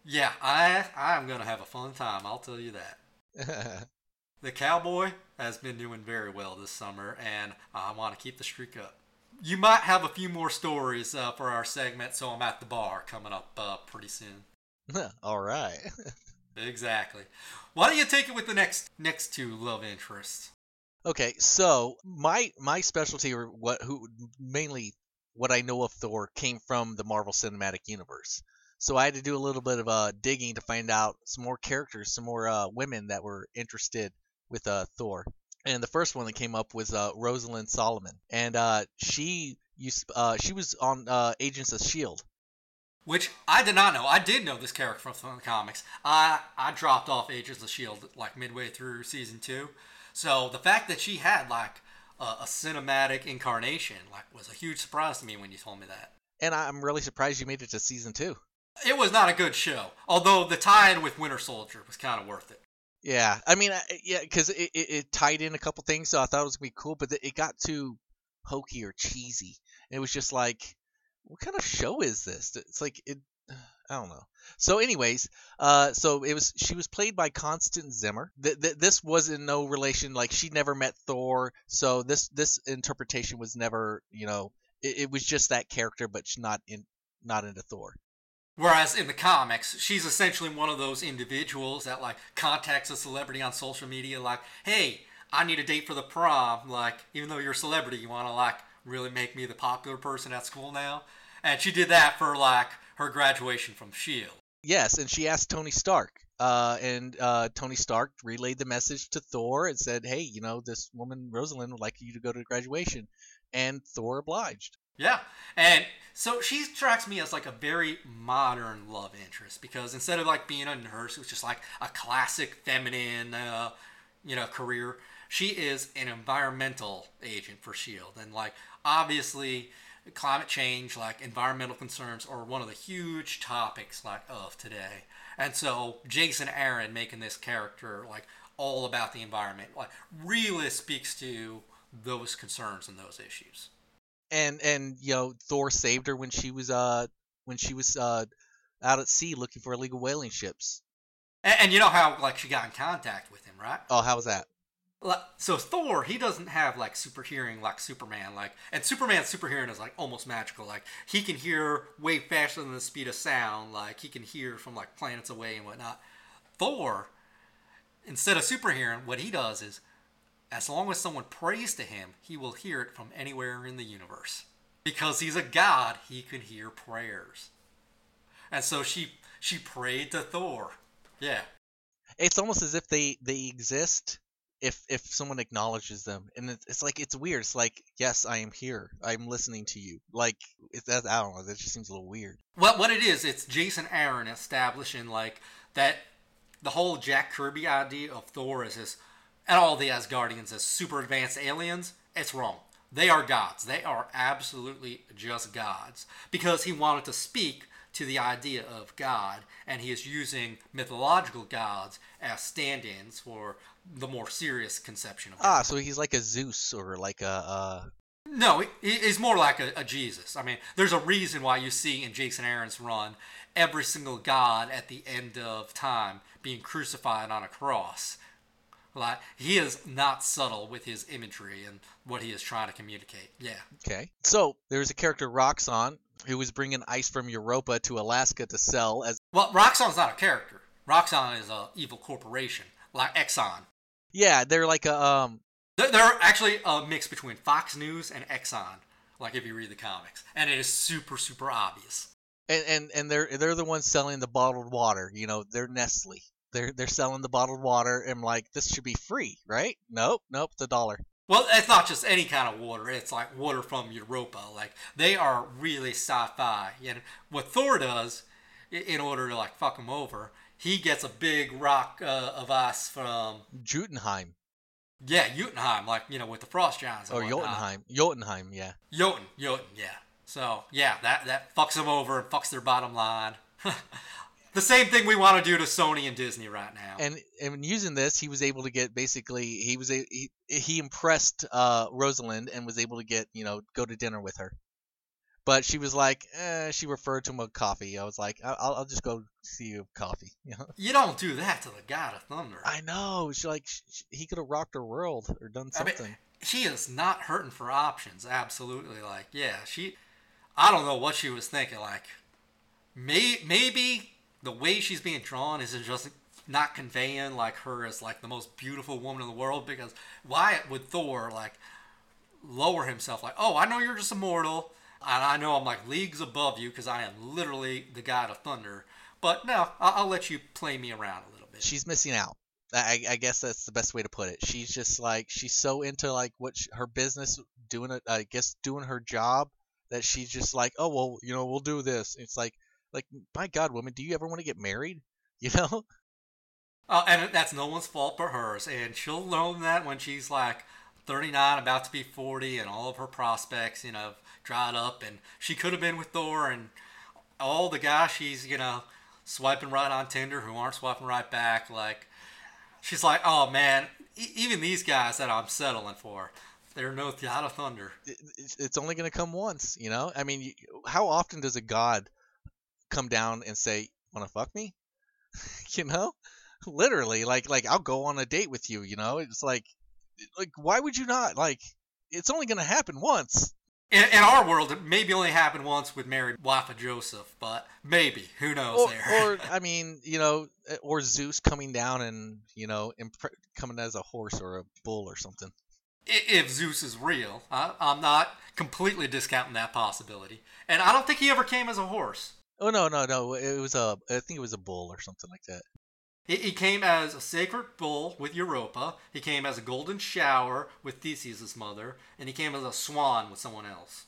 yeah, I, I'm going to have a fun time, I'll tell you that. the Cowboy has been doing very well this summer, and I want to keep the streak up you might have a few more stories uh, for our segment, so I'm at the bar coming up uh, pretty soon. All right. exactly. Why don't you take it with the next next two love interests? Okay, so my my specialty or what who mainly what I know of Thor came from the Marvel Cinematic Universe. So I had to do a little bit of uh, digging to find out some more characters, some more uh, women that were interested with uh, Thor and the first one that came up was uh, Rosalind Solomon, and uh, she used uh, she was on uh, Agents of Shield. Which I did not know. I did know this character from the comics. I I dropped off Agents of Shield like midway through season two, so the fact that she had like a, a cinematic incarnation like was a huge surprise to me when you told me that. And I'm really surprised you made it to season two. It was not a good show, although the tie-in with Winter Soldier was kind of worth it. Yeah, I mean, yeah, because it, it, it, tied in a couple things, so I thought it was gonna be cool, but it got too hokey or cheesy. And it was just like, what kind of show is this? It's like it, I don't know. So, anyways, uh, so it was she was played by Constance Zimmer. Th- th- this was in no relation, like she never met Thor, so this this interpretation was never, you know, it, it was just that character, but not in not into Thor. Whereas in the comics, she's essentially one of those individuals that like contacts a celebrity on social media, like, "Hey, I need a date for the prom." Like, even though you're a celebrity, you want to like really make me the popular person at school now. And she did that for like her graduation from Shield. Yes, and she asked Tony Stark, uh, and uh, Tony Stark relayed the message to Thor and said, "Hey, you know, this woman Rosalind would like you to go to graduation," and Thor obliged. Yeah, and so she strikes me as like a very modern love interest because instead of like being a nurse, who's just like a classic feminine, uh, you know, career, she is an environmental agent for Shield, and like obviously climate change, like environmental concerns, are one of the huge topics like of today. And so Jason Aaron making this character like all about the environment, like really speaks to those concerns and those issues. And and you know Thor saved her when she was uh when she was uh out at sea looking for illegal whaling ships. And, and you know how like she got in contact with him, right? Oh, how was that? So Thor, he doesn't have like super hearing like Superman, like, and Superman's super hearing is like almost magical. Like he can hear way faster than the speed of sound. Like he can hear from like planets away and whatnot. Thor, instead of super hearing, what he does is, as long as someone prays to him, he will hear it from anywhere in the universe. Because he's a god, he can hear prayers. And so she she prayed to Thor. Yeah. It's almost as if they they exist if if someone acknowledges them and it's, it's like it's weird it's like yes i am here i'm listening to you like it's that i don't know that just seems a little weird Well, what it is, it's Jason Aaron establishing like that the whole Jack Kirby idea of Thor as this and all the Asgardians as super advanced aliens. It's wrong. They are gods. They are absolutely just gods because he wanted to speak to the idea of God, and he is using mythological gods as stand-ins for the more serious conception of God. ah so he's like a zeus or like a uh No, he, he's more like a, a Jesus. I mean, there's a reason why you see in Jason Aaron's run every single god at the end of time being crucified on a cross. Like he is not subtle with his imagery and what he is trying to communicate. Yeah. okay so there's a character Roxxon who was bringing ice from europa to alaska to sell as Well, Roxxon's not a character. Roxxon is a evil corporation, like Exxon. yeah they're like a um They're, they're actually a mix between Fox News and Exxon. Like if you read the comics, and it is super super obvious. and and, and they're they're the ones selling the bottled water you know they're nestle they're they're selling the bottled water and I'm like this should be free right nope nope it's a dollar Well, it's not just any kind of water. It's like water from Europa. Like they are really sci-fi. And what Thor does, in order to like fuck him over, he gets a big rock uh, of ice from Jotunheim yeah Jotunheim, like you know with the frost giants. or. Jotunheim Jotunheim yeah Jotun, Jotun, yeah. So yeah, that that fucks them over and fucks their bottom line. the same thing we want to do to Sony and Disney right now. and and using this he was able to get basically he was a he, he impressed uh Rosalind and was able to get you know go to dinner with her but she was like eh, she referred to him a coffee I was like I'll, I'll just go see you coffee you know you don't do that to the God of Thunder. I know she like sh sh- he could have rocked her world or done I mean, something she is not hurting for options. Absolutely, like yeah, she. I don't know what she was thinking. Like, may, maybe the way she's being drawn is just not conveying like her as like the most beautiful woman in the world. Because Wyatt would Thor like lower himself, like, oh, I know you're just a mortal, and I know I'm like leagues above you because I am literally the god of thunder. But no, I'll, I'll let you play me around a little bit. she's missing out I, I guess that's the best way to put it. She's just like she's so into like what sh her business doing it. I guess doing her job that she's just like, oh well, you know, we'll do this. It's like, like my God, woman, do you ever want to get married? You know? Uh, and that's no one's fault but hers. And she'll learn that when she's like 39, about to be 40, and all of her prospects, you know, dried up. And she could have been with Thor, and all the guys she's, you know, swiping right on Tinder who aren't swiping right back. Like, she's like, oh man, e- even these guys that I'm settling for, they're no God of Thunder. It's, it's only gonna come once. You know? I mean, how often does a god come down and say, "Want to fuck me?" you know? Literally, like, like I'll go on a date with you. You know? It's like, like why would you not? Like, it's only gonna happen once. In, in our world, it maybe only happened once with Mary, wife of Joseph, but maybe. Who knows or, there? or I mean, you know, eh, or Zeus coming down and you know, impre- coming as a horse or a bull or something. If Zeus is real. I, I'm not completely discounting that possibility. And I don't think he ever came as a horse. Oh no, no, no! It was a, I think it was a bull or something like that. He, he came as a sacred bull with Europa. He came as a golden shower with Theseus' mother, and he came as a swan with someone else.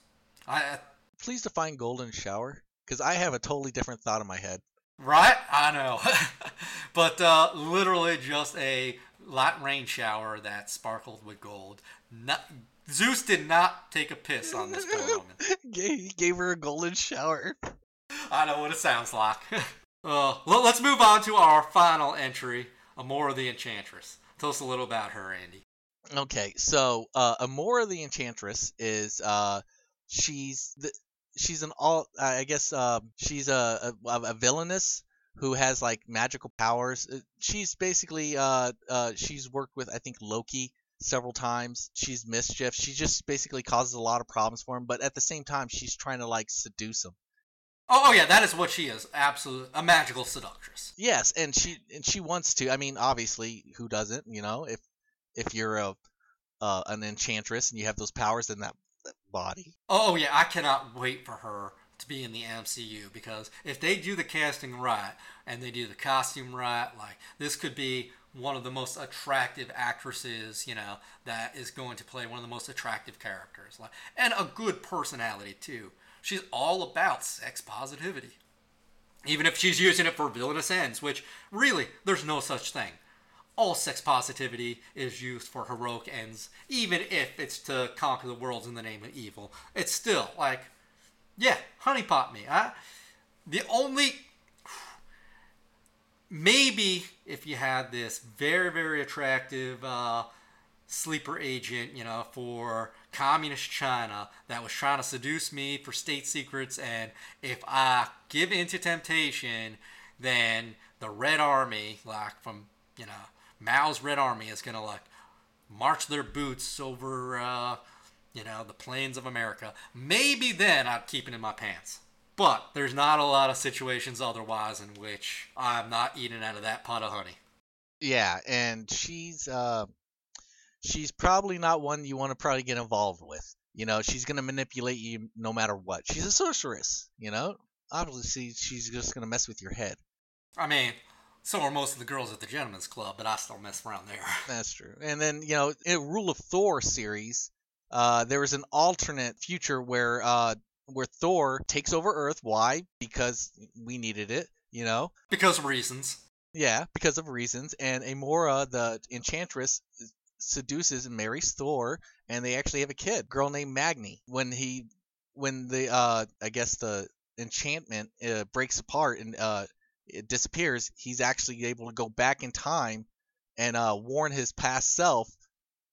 I, I Please define golden shower, because I have a totally different thought in my head. right? I know, but uh, literally just a light rain shower that sparkled with gold. Not, Zeus did not take a piss on this poor woman. He gave her a golden shower. I know what it sounds like. uh, well, let's move on to our final entry, Amora the Enchantress. Tell us a little about her, Andy. Okay, so uh, Amora the Enchantress is uh, she's the, she's an all I guess uh, she's a, a a villainess who has like magical powers. Uh, She's basically uh, uh, she's worked with I think Loki several times. She's mischief. She just basically causes a lot of problems for him, but at the same time she's trying to like seduce him. Oh, oh yeah, that is what she is. Absolute a magical seductress. Yes, and she and she wants to. I mean, obviously, who doesn't? You know, if if you're a uh, an enchantress and you have those powers in that, that body. Oh yeah, I cannot wait for her to be in the MCU because if they do the casting right and they do the costume right, like this could be one of the most attractive actresses, you know, that is going to play one of the most attractive characters, like and a good personality too. She's all about sex positivity. Even if she's using it for villainous ends, which really there's no such thing. All sex positivity is used for heroic ends, even if it's to conquer the world in the name of evil. It's still like yeah, honeypot me. I, the only maybe if you had this very very attractive uh, sleeper agent, you know, for communist China that was trying to seduce me for state secrets, and if I give in to temptation, then the Red Army, like from you know Mao's Red Army, is gonna like march their boots over. Uh, you know, the plains of America. Maybe then I'd keep it in my pants. But there's not a lot of situations otherwise in which I'm not eating out of that pot of honey. Yeah, and she's uh she's probably not one you want to probably get involved with. You know, she's gonna manipulate you no matter what. She's a sorceress, you know? Obviously she's just gonna mess with your head. I mean, so are most of the girls at the gentlemen's club, but I still mess around there. That's true. And then, you know, in Rule of Thor series, uh, there was an alternate future where uh, where Thor takes over Earth. Why? Because we needed it. You know. Because of reasons. Yeah, because of reasons. And Amora, the enchantress, seduces and marries Thor, and they actually have a kid, girl named Magni. When he, when the, uh, I guess the enchantment uh, breaks apart and uh, it disappears, he's actually able to go back in time and uh, warn his past self,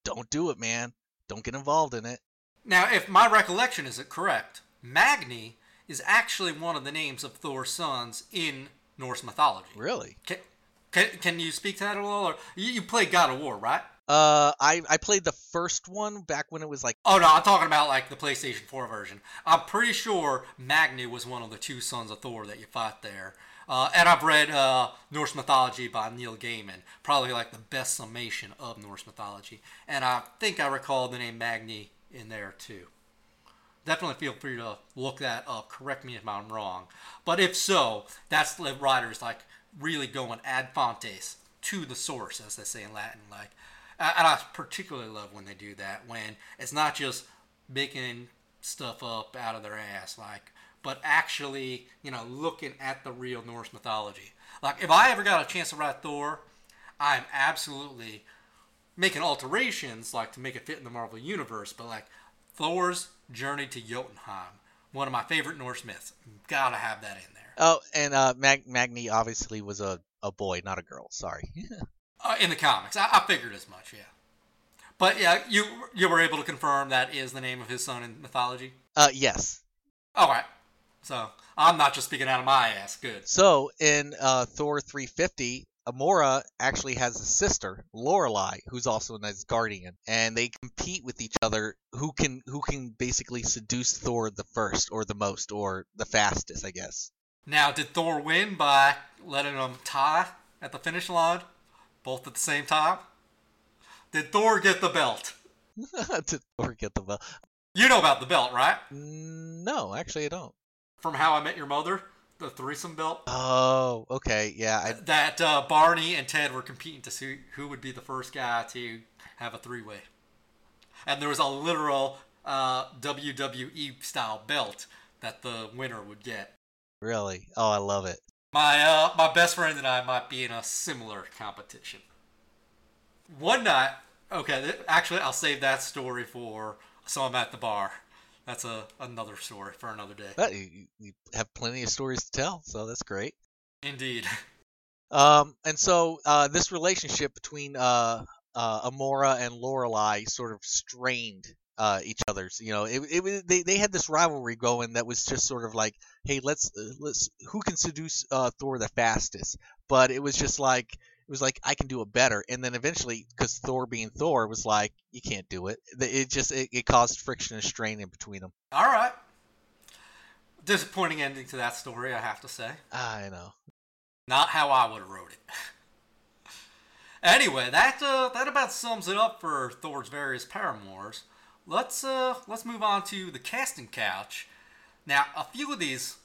"Don't do it, man. Don't get involved in it." Now, if my recollection is correct, Magni is actually one of the names of Thor's sons in Norse mythology. Really? Can, can, can you speak to that at all? Or you, you play God of War, right? Uh, I I played the first one back when it was like Oh no, I'm talking about like the PlayStation 4 version. I'm pretty sure Magni was one of the two sons of Thor that you fought there. Uh, and I've read uh, Norse mythology by Neil Gaiman, probably like the best summation of Norse mythology. And I think I recall the name Magni in there too. Definitely feel free to look that up. Correct me if I'm wrong. But if so, that's the writers like really going ad fontes to the source, as they say in Latin. Like, and I particularly love when they do that. When it's not just making stuff up out of their ass, like, but actually, you know, looking at the real Norse mythology. Like, if I ever got a chance to write Thor, I'm absolutely making alterations, like to make it fit in the Marvel universe. But like, Thor's journey to Jotunheim, one of my favorite Norse myths. Gotta have that in there. Oh, and uh, Mag- Magni obviously was a, a boy, not a girl. Sorry. Uh, in the comics, I, I figured as much. Yeah, but yeah, you you were able to confirm that is the name of his son in mythology. uh, yes. All right, so I'm not just speaking out of my ass. Good. So in uh, Thor 350, Amora actually has a sister, Lorelei, who's also an Asgardian, and they compete with each other who can who can basically seduce Thor the first or the most or the fastest, I guess. Now, did Thor win by letting them tie at the finish line, both at the same time? Did Thor get the belt? Did Thor get the belt? You know about the belt, right? No, actually, I don't. From How I Met Your Mother, the threesome belt. Oh, okay, yeah. I, that uh, Barney and Ted were competing to see who would be the first guy to have a three-way, and there was a literal uh, WWE style belt that the winner would get. really? Oh, I love it. My uh, my best friend and I might be in a similar competition. One night, okay, th- actually, I'll save that story for so I'm at the bar. That's a another story for another day. But you, you have plenty of stories to tell, so that's great. Indeed. Um, and so uh, this relationship between uh, uh, Amora and Lorelei sort of strained uh, each other's. You know, it, it was- they they had this rivalry going that was just sort of like, hey, let's uh, let's who can seduce uh, Thor the fastest. But it was just like it was like I can do it better. And then eventually, because Thor being Thor was like, you can't do it. It just it, it caused friction and strain in between them. All right. Disappointing ending to that story, I have to say. I know. Not how I would have wrote it. anyway, that uh, that about sums it up for Thor's various paramours. Let's uh, let's move on to the casting couch. Now, a few of these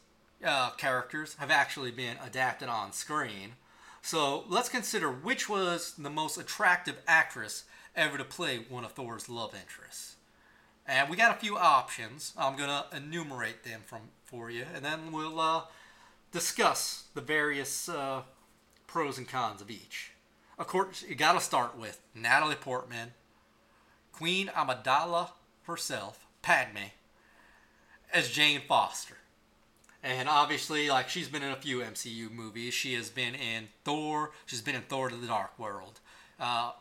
uh, characters have actually been adapted on screen, so let's consider which was the most attractive actress ever to play one of Thor's love interests. And we got a few options. I'm gonna enumerate them from for you, and then we'll uh, discuss the various uh, pros and cons of each. Of course, you got to start with Natalie Portman, Queen Amidala herself, Padme, as Jane Foster. And obviously, like she's been in a few MCU movies. She has been in Thor. She's been in Thor: to the Dark World. Uh,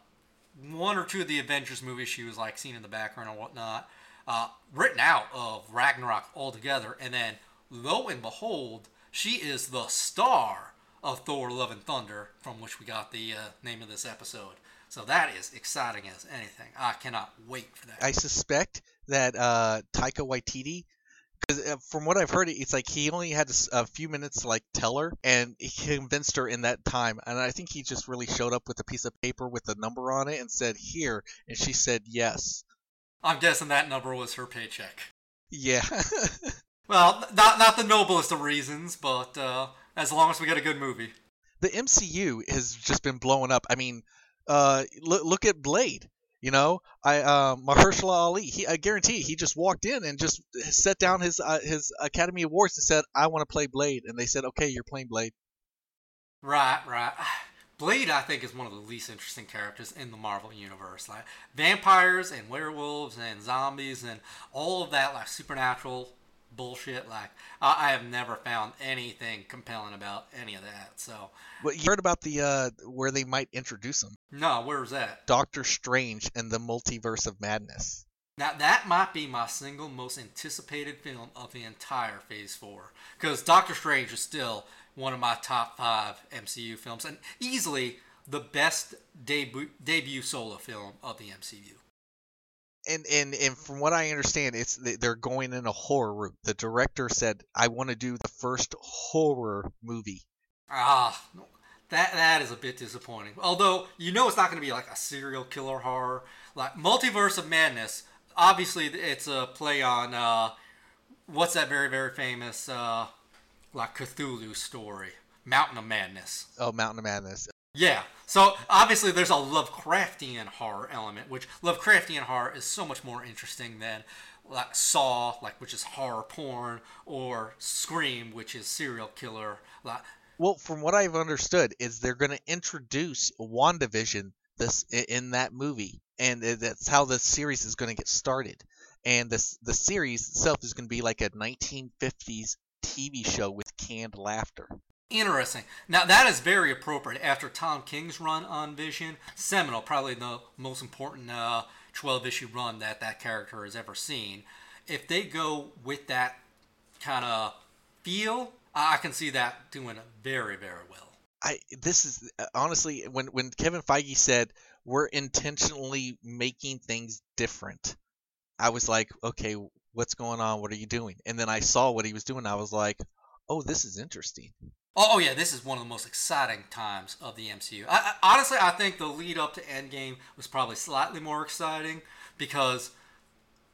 one or two of the Avengers movies, she was like seen in the background or whatnot. Uh, written out of Ragnarok altogether, and then lo and behold, she is the star of Thor: Love and Thunder, from which we got the uh, name of this episode. So that is exciting as anything. I cannot wait for that. I suspect that uh, Taika Waititi, because from what I've heard, it's like he only had a few minutes to like tell her, and he convinced her in that time. And I think he just really showed up with a piece of paper with a number on it and said here, and she said yes. I'm guessing that number was her paycheck. Yeah. Well, not not the noblest of reasons, but uh, as long as we get a good movie. the MCU has just been blowing up. I mean, uh, look, look at Blade. You know, I uh, Mahershala Ali. He, I guarantee, he just walked in and just set down his uh, his Academy Awards and said, "I want to play Blade," and they said, "Okay, you're playing Blade." Right, right. Blade, I think, is one of the least interesting characters in the Marvel universe. Like vampires and werewolves and zombies and all of that, like supernatural bullshit. Like I, I have never found anything compelling about any of that. So But you heard about the uh, where they might introduce him, no, where's that? Doctor Strange and the Multiverse of Madness. Now that might be my single most anticipated film of the entire Phase Four, because Doctor Strange is still one of my top five MCU films, and easily the best debut debut solo film of the MCU. And and and from what I understand, it's they're going in a horror route. The director said, "I want to do the first horror movie." Ah, that that is a bit disappointing. Although you know it's not going to be like a serial killer horror, like Multiverse of Madness. Obviously, it's a play on uh, what's that very very famous uh, like Cthulhu story, Mountain of Madness. Oh, Mountain of Madness. Yeah. So obviously there's a Lovecraftian horror element, which Lovecraftian horror is so much more interesting than like Saw, like which is horror porn, or Scream, which is serial killer. Like Well, from what I've understood, is they're going to introduce WandaVision this in that movie, and that's how the series is going to get started. And this the series itself is going to be like a 1950s TV show with canned laughter. Interesting. Now that is very appropriate after Tom King's run on Vision, seminal, probably the most important uh, 12 issue run that that character has ever seen. If they go with that kind of feel, I can see that doing very very well. I this is uh, honestly when when Kevin Feige said we're intentionally making things different, I was like, okay, what's going on? What are you doing? And then I saw what he was doing. I was like, oh, this is interesting. Oh, oh yeah, this is one of the most exciting times of the MCU. I, I, honestly, I think the lead up to Endgame was probably slightly more exciting because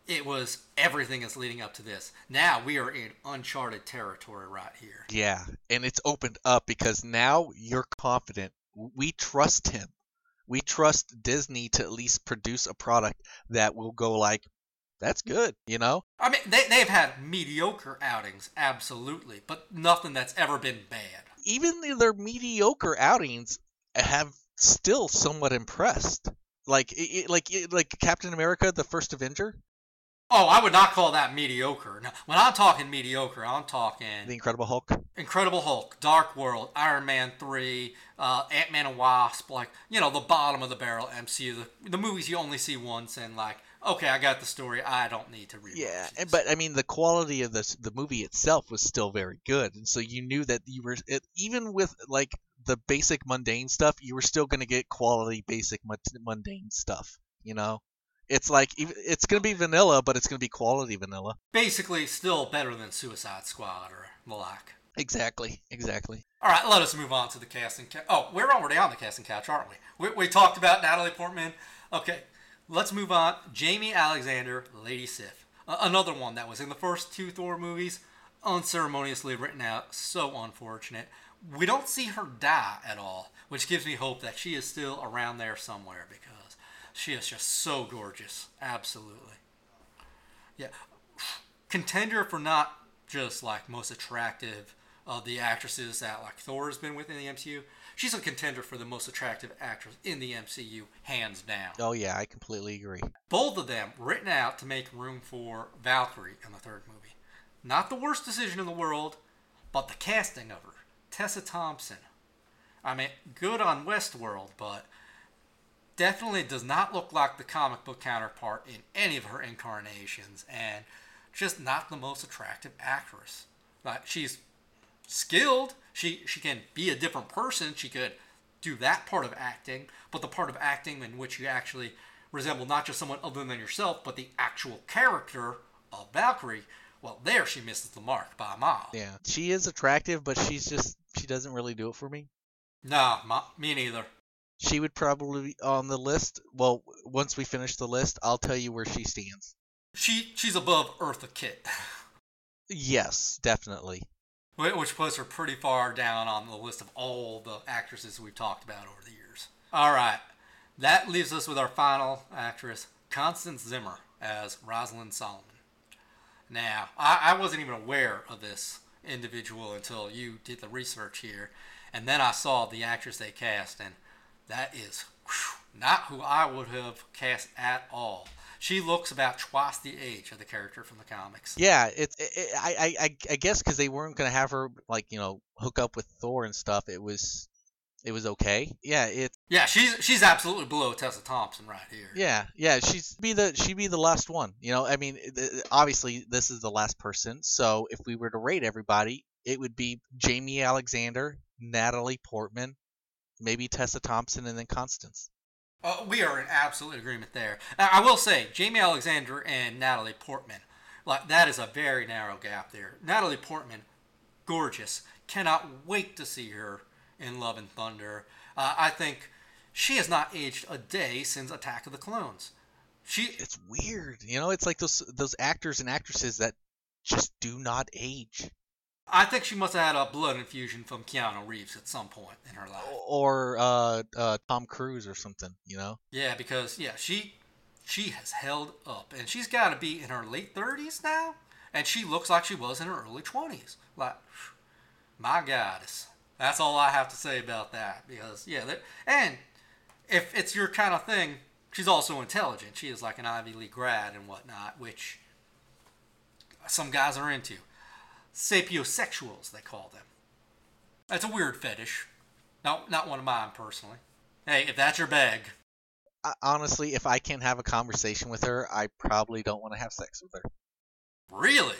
it was everything is leading up to this. Now we are in uncharted territory right here. Yeah, and it's opened up because now you're confident. We trust him. We trust Disney to at least produce a product that will go like, that's good, you know? I mean, they, they've had mediocre outings, absolutely, but nothing that's ever been bad. Even their mediocre outings have still somewhat impressed. Like it, like it, like Captain America, the first Avenger, Oh, I would not call that mediocre. Now, when I'm talking mediocre, I'm talking the Incredible Hulk. Incredible Hulk, Dark World, Iron Man 3, uh, Ant Man and Wasp, like, you know, the bottom of the barrel MCU, the, the movies you only see once, and like, okay, I got the story, I don't need to read Yeah, and, but I mean the quality of this the movie itself was still very good, and so you knew that you were it, even with like the basic mundane stuff, you were still going to get quality basic mundane stuff. You know, it's like it's going to be vanilla, but it's going to be quality vanilla. Basically, still better than Suicide Squad or the like. Exactly, exactly. All right, let us move on to the casting. Ca- oh, we're already on the casting couch, aren't we? we? We talked about Natalie Portman. Okay, let's move on. Jaimie Alexander, Lady Sif. Uh, another one that was in the first two Thor movies, unceremoniously written out. So unfortunate. We don't see her die at all, which gives me hope that she is still around there somewhere because she is just so gorgeous. Absolutely. Yeah. Contender for not just like most attractive of the actresses that like Thor has been with in the MCU. She's a contender for the most attractive actress in the MCU, hands down. Oh yeah, I completely agree. Both of them written out to make room for Valkyrie in the third movie. Not the worst decision in the world, but the casting of her, Tessa Thompson. I mean, good on Westworld, but definitely does not look like the comic book counterpart in any of her incarnations, and just not the most attractive actress. Like she's skilled. She she can be a different person. She could do that part of acting, but the part of acting in which you actually resemble not just someone other than yourself, but the actual character of Valkyrie. Well, there she misses the mark by a mile. Yeah, she is attractive, but she's just she doesn't really do it for me. No, ma- me neither. She would probably be on the list. Well, once we finish the list, I'll tell you where she stands. She she's above Eartha Kitt, Yes, definitely. Whi- which puts her pretty far down on the list of all the actresses we've talked about over the years. All right, that leaves us with our final actress, Constance Zimmer as Rosalind Solomon. Now, I, I wasn't even aware of this individual until you did the research here, and then I saw the actress they cast, and that is whew, not who I would have cast at all. She looks about twice the age of the character from the comics. Yeah, it's it, it, I, I I guess because they weren't gonna have her like you know hook up with Thor and stuff. It was it was okay. Yeah, it Yeah, she's she's absolutely below Tessa Thompson right here. yeah yeah she's be the she be the last one. You know, I mean, obviously this is the last person. So if we were to rate everybody, it would be Jaimie Alexander, Natalie Portman, maybe Tessa Thompson, and then Constance. Uh, we are in absolute agreement there. I will say, Jaimie Alexander and Natalie Portman, like that is a very narrow gap there. Natalie Portman, gorgeous. Cannot wait to see her in Love and Thunder. Uh, I think she has not aged a day since Attack of the Clones. She It's weird, you know. It's like those those actors and actresses that just do not age. I think she must have had a blood infusion from Keanu Reeves at some point in her life. or uh, uh, Tom Cruise or something, you know. Yeah, because yeah, she she has held up, and she's got to be in her late thirties now, and she looks like she was in her early twenties. Like, my goddess, that's all I have to say about that. Because yeah, and if it's your kind of thing, she's also intelligent. She is like an Ivy League grad and whatnot, which some guys are into. Sapiosexuals, they call them. That's a weird fetish. No, not one of mine personally. Hey, if that's your bag, honestly, if I can't have a conversation with her, I probably don't want to have sex with her. really?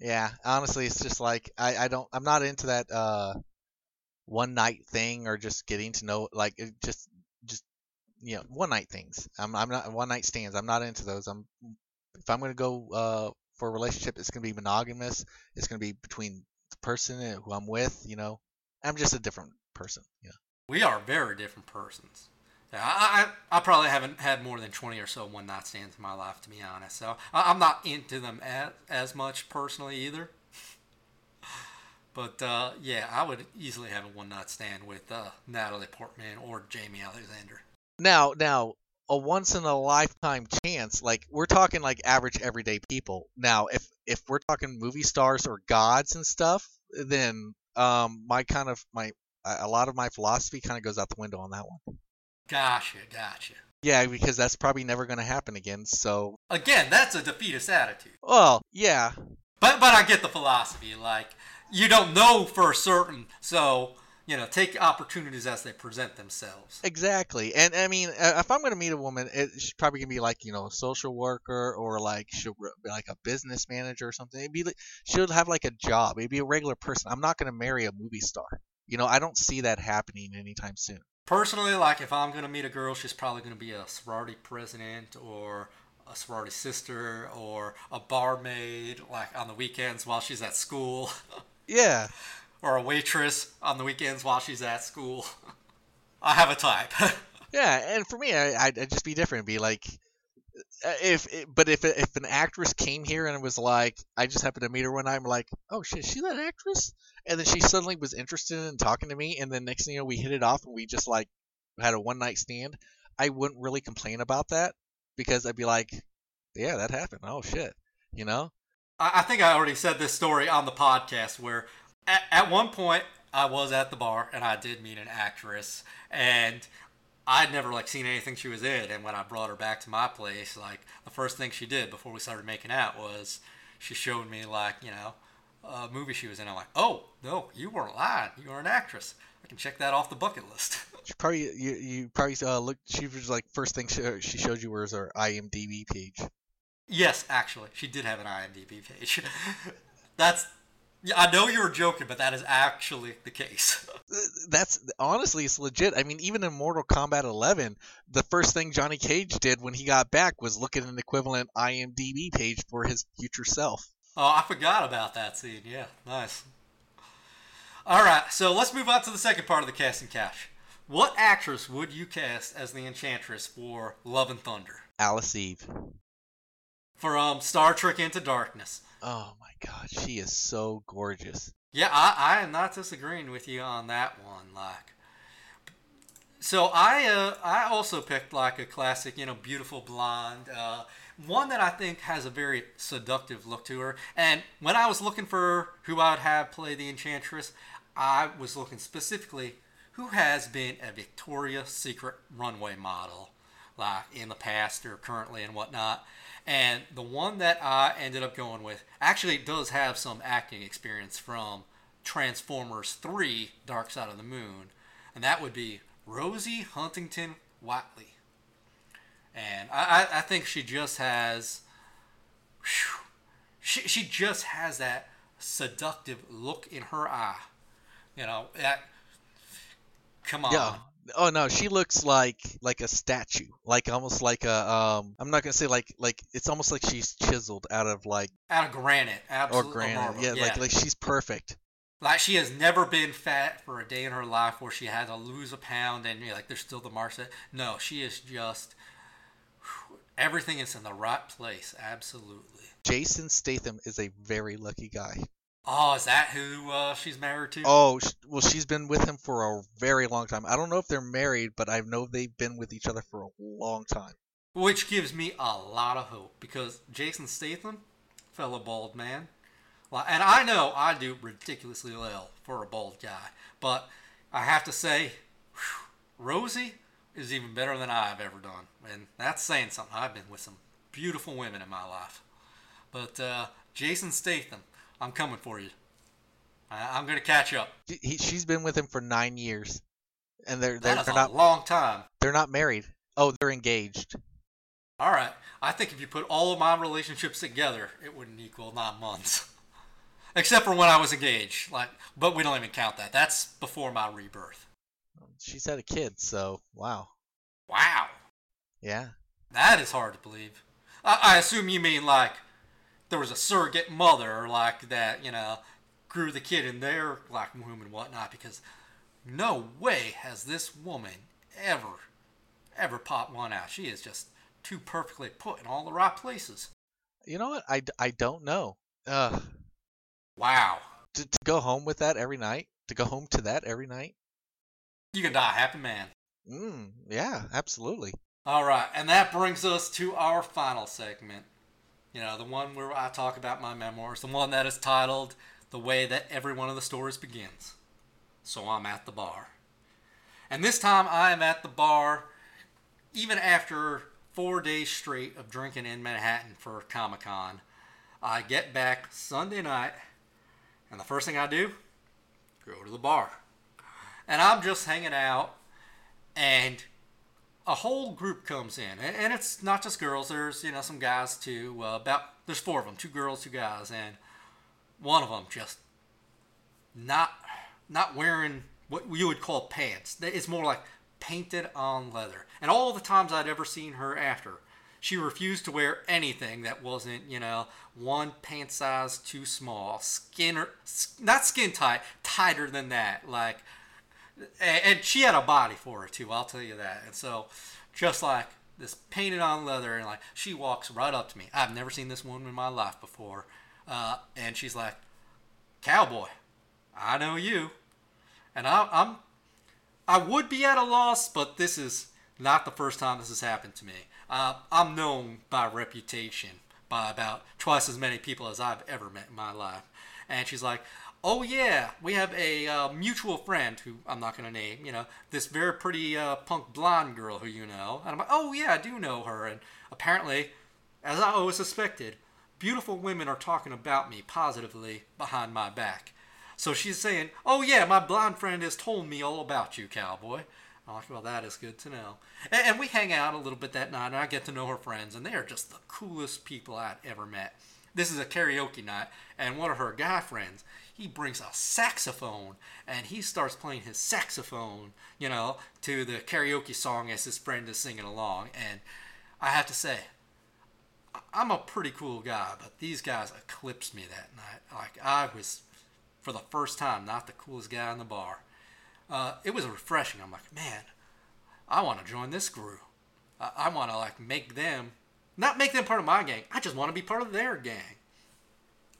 Yeah, honestly, it's just like I, I don't I'm not into that uh one night thing or just getting to know like it just just you know one night things. I'm I'm not one night stands. I'm not into those. I'm if I'm gonna go uh for a relationship, it's gonna be monogamous. It's gonna be between the person who I'm with. You know, I'm just a different person. Know. We are very different persons. Yeah, I, I, I probably haven't had more than 20 or so one night stands in my life, to be honest. So I, I'm not into them as, as much personally either. But uh, yeah, I would easily have a one night stand with uh, Natalie Portman or Jaimie Alexander. Now, now, a once in a lifetime chance. Like we're talking like average everyday people. Now, if if we're talking movie stars or gods and stuff, then um my kind of my a lot of my philosophy kind of goes out the window on that one. Gotcha, gotcha. Yeah, because that's probably never going to happen again. So, Again, that's a defeatist attitude. well, yeah, But but I get the philosophy. Like you don't know for certain, so you know take opportunities as they present themselves. exactly. And I mean, uh, if I'm going to meet a woman, it, she's probably going to be like you know a social worker or like she'll be like a business manager or something. It'd be like, she'll have like a job. It'd be a regular person. I'm not going to marry a movie star. You know, I don't see that happening anytime soon. Personally, like if I'm gonna meet a girl, she's probably gonna be a sorority president or a sorority sister or a barmaid, like on the weekends while she's at school, Yeah, or a waitress on the weekends while she's at school. I have a type. yeah. And for me, I, I'd, I'd just be different. Be like, uh, if but if if an actress came here and was like, I just happened to meet her one night, I'm like, oh shit, she that actress? And then she suddenly was interested in talking to me, and then next thing you know, we hit it off and we just like had a one night stand. I wouldn't really complain about that because I'd be like, yeah, that happened. Oh shit, you know? I think I already said this story on the podcast where at, at one point I was at the bar and I did meet an actress and I'd never like seen anything she was in. And when I brought her back to my place like the first thing she did before we started making out was she showed me like you know a movie she was in. I'm like oh no you weren't lying. You were an actress. I can check that off the bucket list. She probably you you probably uh, looked. She was like first thing she, she showed you was her IMDb page. yes actually. She did have an IMDb page. That's yeah, I know you were joking but that is actually the case that's honestly it's legit. I mean, even in Mortal Kombat 11, the first thing Johnny Cage did when he got back was look at an equivalent IMDb page for his future self. Oh, I forgot about that scene. Yeah, nice. All right, so let's move on to the second part of the casting couch. What actress would you cast as the Enchantress for Love and Thunder? Alice Eve. For um Star Trek Into Darkness. Oh my god, she is so gorgeous. Yeah, I, I am not disagreeing with you on that one. Like, so I uh, I also picked like a classic, you know, beautiful blonde, uh, one that I think has a very seductive look to her. And when I was looking for who I would have play the Enchantress, I was looking specifically who has been a Victoria's Secret runway model, like in the past or currently and whatnot. And the one that I ended up going with actually does have some acting experience from Transformers 3 Dark Side of the Moon. And that would be Rosie Huntington Whiteley. And I, I, I think she just has. Whew, she, she just has that seductive look in her eye. You know, that. Come on. Yeah. Oh no, she looks like like a statue, like almost like a um. I'm not gonna say like like it's almost like she's chiseled out of like Out of granite, absolutely or granite. Yeah, like like she's perfect. Like she has never been fat for a day in her life where she had to lose a pound and you're like there's still the marks. No, she is just everything is in the right place. Absolutely. Jason Statham is a very lucky guy. Oh, is that who uh, she's married to? Oh, well, she's been with him for a very long time. I don't know if they're married, but I know they've been with each other for a long time. Which gives me a lot of hope because Jason Statham, fellow bald man, and I know I do ridiculously well for a bald guy, but I have to say, whew, Rosie is even better than I've ever done, and that's saying something. I've been with some beautiful women in my life, but uh, Jason Statham, I'm coming for you. I- I'm gonna catch up. He, he- she's been with him for nine years, and they're they're, they're a not long time. they're not married. Oh, they're engaged. All right. I think if you put all of my relationships together, it wouldn't equal nine months. Except for when I was engaged. Like, but we don't even count that. That's before my rebirth. She's had a kid, so wow. Wow. Yeah. That is hard to believe. I, I assume you mean like there was a surrogate mother, like that, you know, grew the kid in their like womb and whatnot. Because no way has this woman ever, ever popped one out. She is just too perfectly put in all the right places. You know what? I, I don't know. Uh, Wow. to, to go home with that every night. To go home to that every night. You can die a happy man. Mm, yeah, absolutely. All right, and that brings us to our final segment. You know, the one where I talk about my memoirs, the one that is titled The Way That Every One of the Stories Begins. So I'm at the bar. And this time I am at the bar, even after four days straight of drinking in Manhattan for Comic Con, I get back Sunday night, and the first thing I do, go to the bar. And I'm just hanging out, and a whole group comes in, and, it's not just girls. There's you know some guys too. Uh, about there's four of them, two girls, two guys, and one of them just not not wearing what you would call pants. It's more like painted on leather. And all the times I'd ever seen her after, she refused to wear anything that wasn't, you know, one pant size too small, skin or not skin tight, tighter than that. Like, and she had a body for it too. I'll tell you that. And so, just like this painted on leather, and like she walks right up to me. I've never seen this woman in my life before, uh, and she's like, "Cowboy, I know you," and I, I'm, I would be at a loss, but this is not the first time this has happened to me. Uh, I'm known by reputation by about twice as many people as I've ever met in my life. And she's like, oh yeah, we have a uh, mutual friend who I'm not gonna name. You know, this very pretty uh, punk blonde girl who you know. And I'm like, oh yeah, I do know her. And apparently, as I always suspected, beautiful women are talking about me positively behind my back. So she's saying, oh yeah, my blonde friend has told me all about you, cowboy. I'm like, well, that is good to know. And, and, we hang out a little bit that night, and I get to know her friends, and they are just the coolest people I've ever met. This is a karaoke night, and one of her guy friends, he brings a saxophone, and he starts playing his saxophone, you know, to the karaoke song as his friend is singing along. And I have to say, I'm a pretty cool guy, but these guys eclipsed me that night. Like, I was, for the first time, not the coolest guy in the bar uh, it was refreshing. I'm like, man, I want to join this crew. I, I want to like make them, not make them part of my gang. I just want to be part of their gang.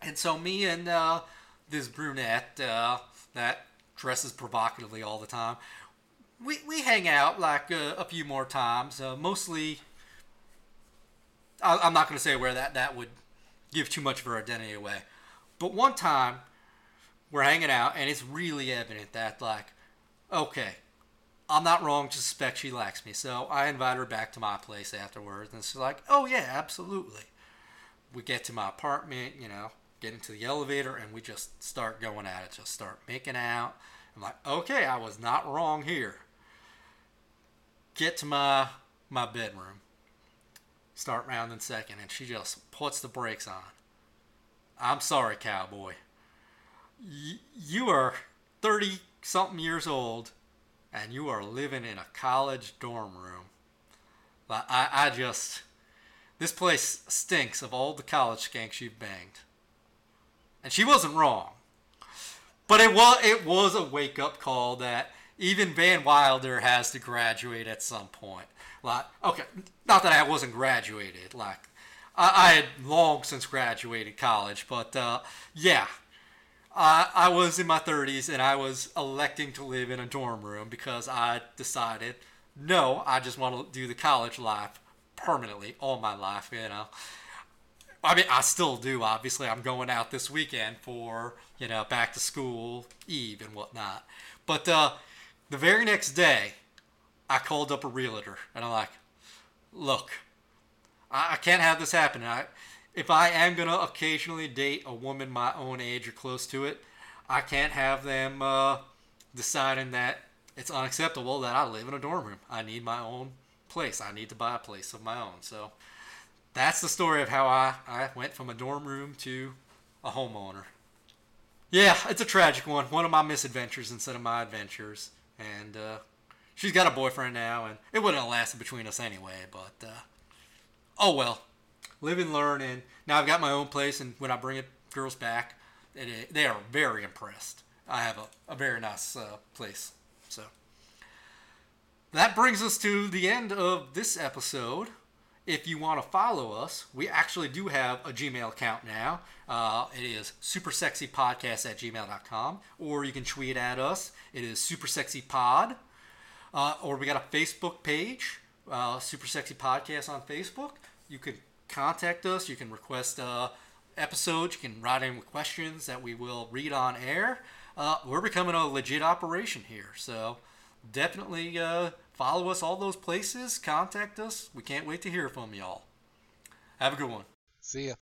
And so me and uh, this brunette uh, that dresses provocatively all the time, we, we hang out like uh, a few more times. Uh, mostly, I, I'm not going to say where that that would give too much of her identity away. But one time, we're hanging out, and it's really evident that like okay, I'm not wrong to suspect she likes me. So I invite her back to my place afterwards, and she's like, oh, yeah, absolutely. We get to my apartment, you know, get into the elevator, and we just start going at it, just start making out. I'm like, okay, I was not wrong here. Get to my my bedroom, start rounding second, and she just puts the brakes on. I'm sorry, cowboy. Y- you are 30 something years old and you are living in a college dorm room. Like, I, I just, this place stinks of all the college skanks you've banged. And she wasn't wrong. But it was, it was a wake up call that even Van Wilder has to graduate at some point. Like, okay, not that I wasn't graduated. Like, I, I had long since graduated college, but uh, yeah, I, I was in my 30s and I was electing to live in a dorm room because I decided, no, I just want to do the college life permanently all my life, you know. I mean, I still do, obviously. I'm going out this weekend for, you know, back to school eve and whatnot. But uh, the very next day, I called up a realtor and I'm like, look, I, I can't have this happen. I, if I am to occasionally date a woman my own age or close to it, I can't have them uh, deciding that it's unacceptable that I live in a dorm room. I need my own place. I need to buy a place of my own. So that's the story of how I, I went from a dorm room to a homeowner. Yeah, it's a tragic one. One of my misadventures instead of my adventures. And uh, she's got a boyfriend now, and it wouldn't have lasted between us anyway, but uh, oh well live and learn. And now I've got my own place, and when I bring it, girls back, it, they are very impressed. I have a, a very nice uh, place. So that brings us to the end of this episode. If you want to follow us, we actually do have a Gmail account now. Uh, it is supersexypodcast at gmail.com, or you can tweet at us. It is supersexypod. Uh, or we got a Facebook page, uh, Super Sexy Podcast on Facebook. You can contact us. You can request uh, episodes. You can write in with questions that we will read on air. Uh, we're becoming a legit operation here, so definitely uh, follow us all those places, contact us. We can't wait to hear from y'all. Have a good one. See ya.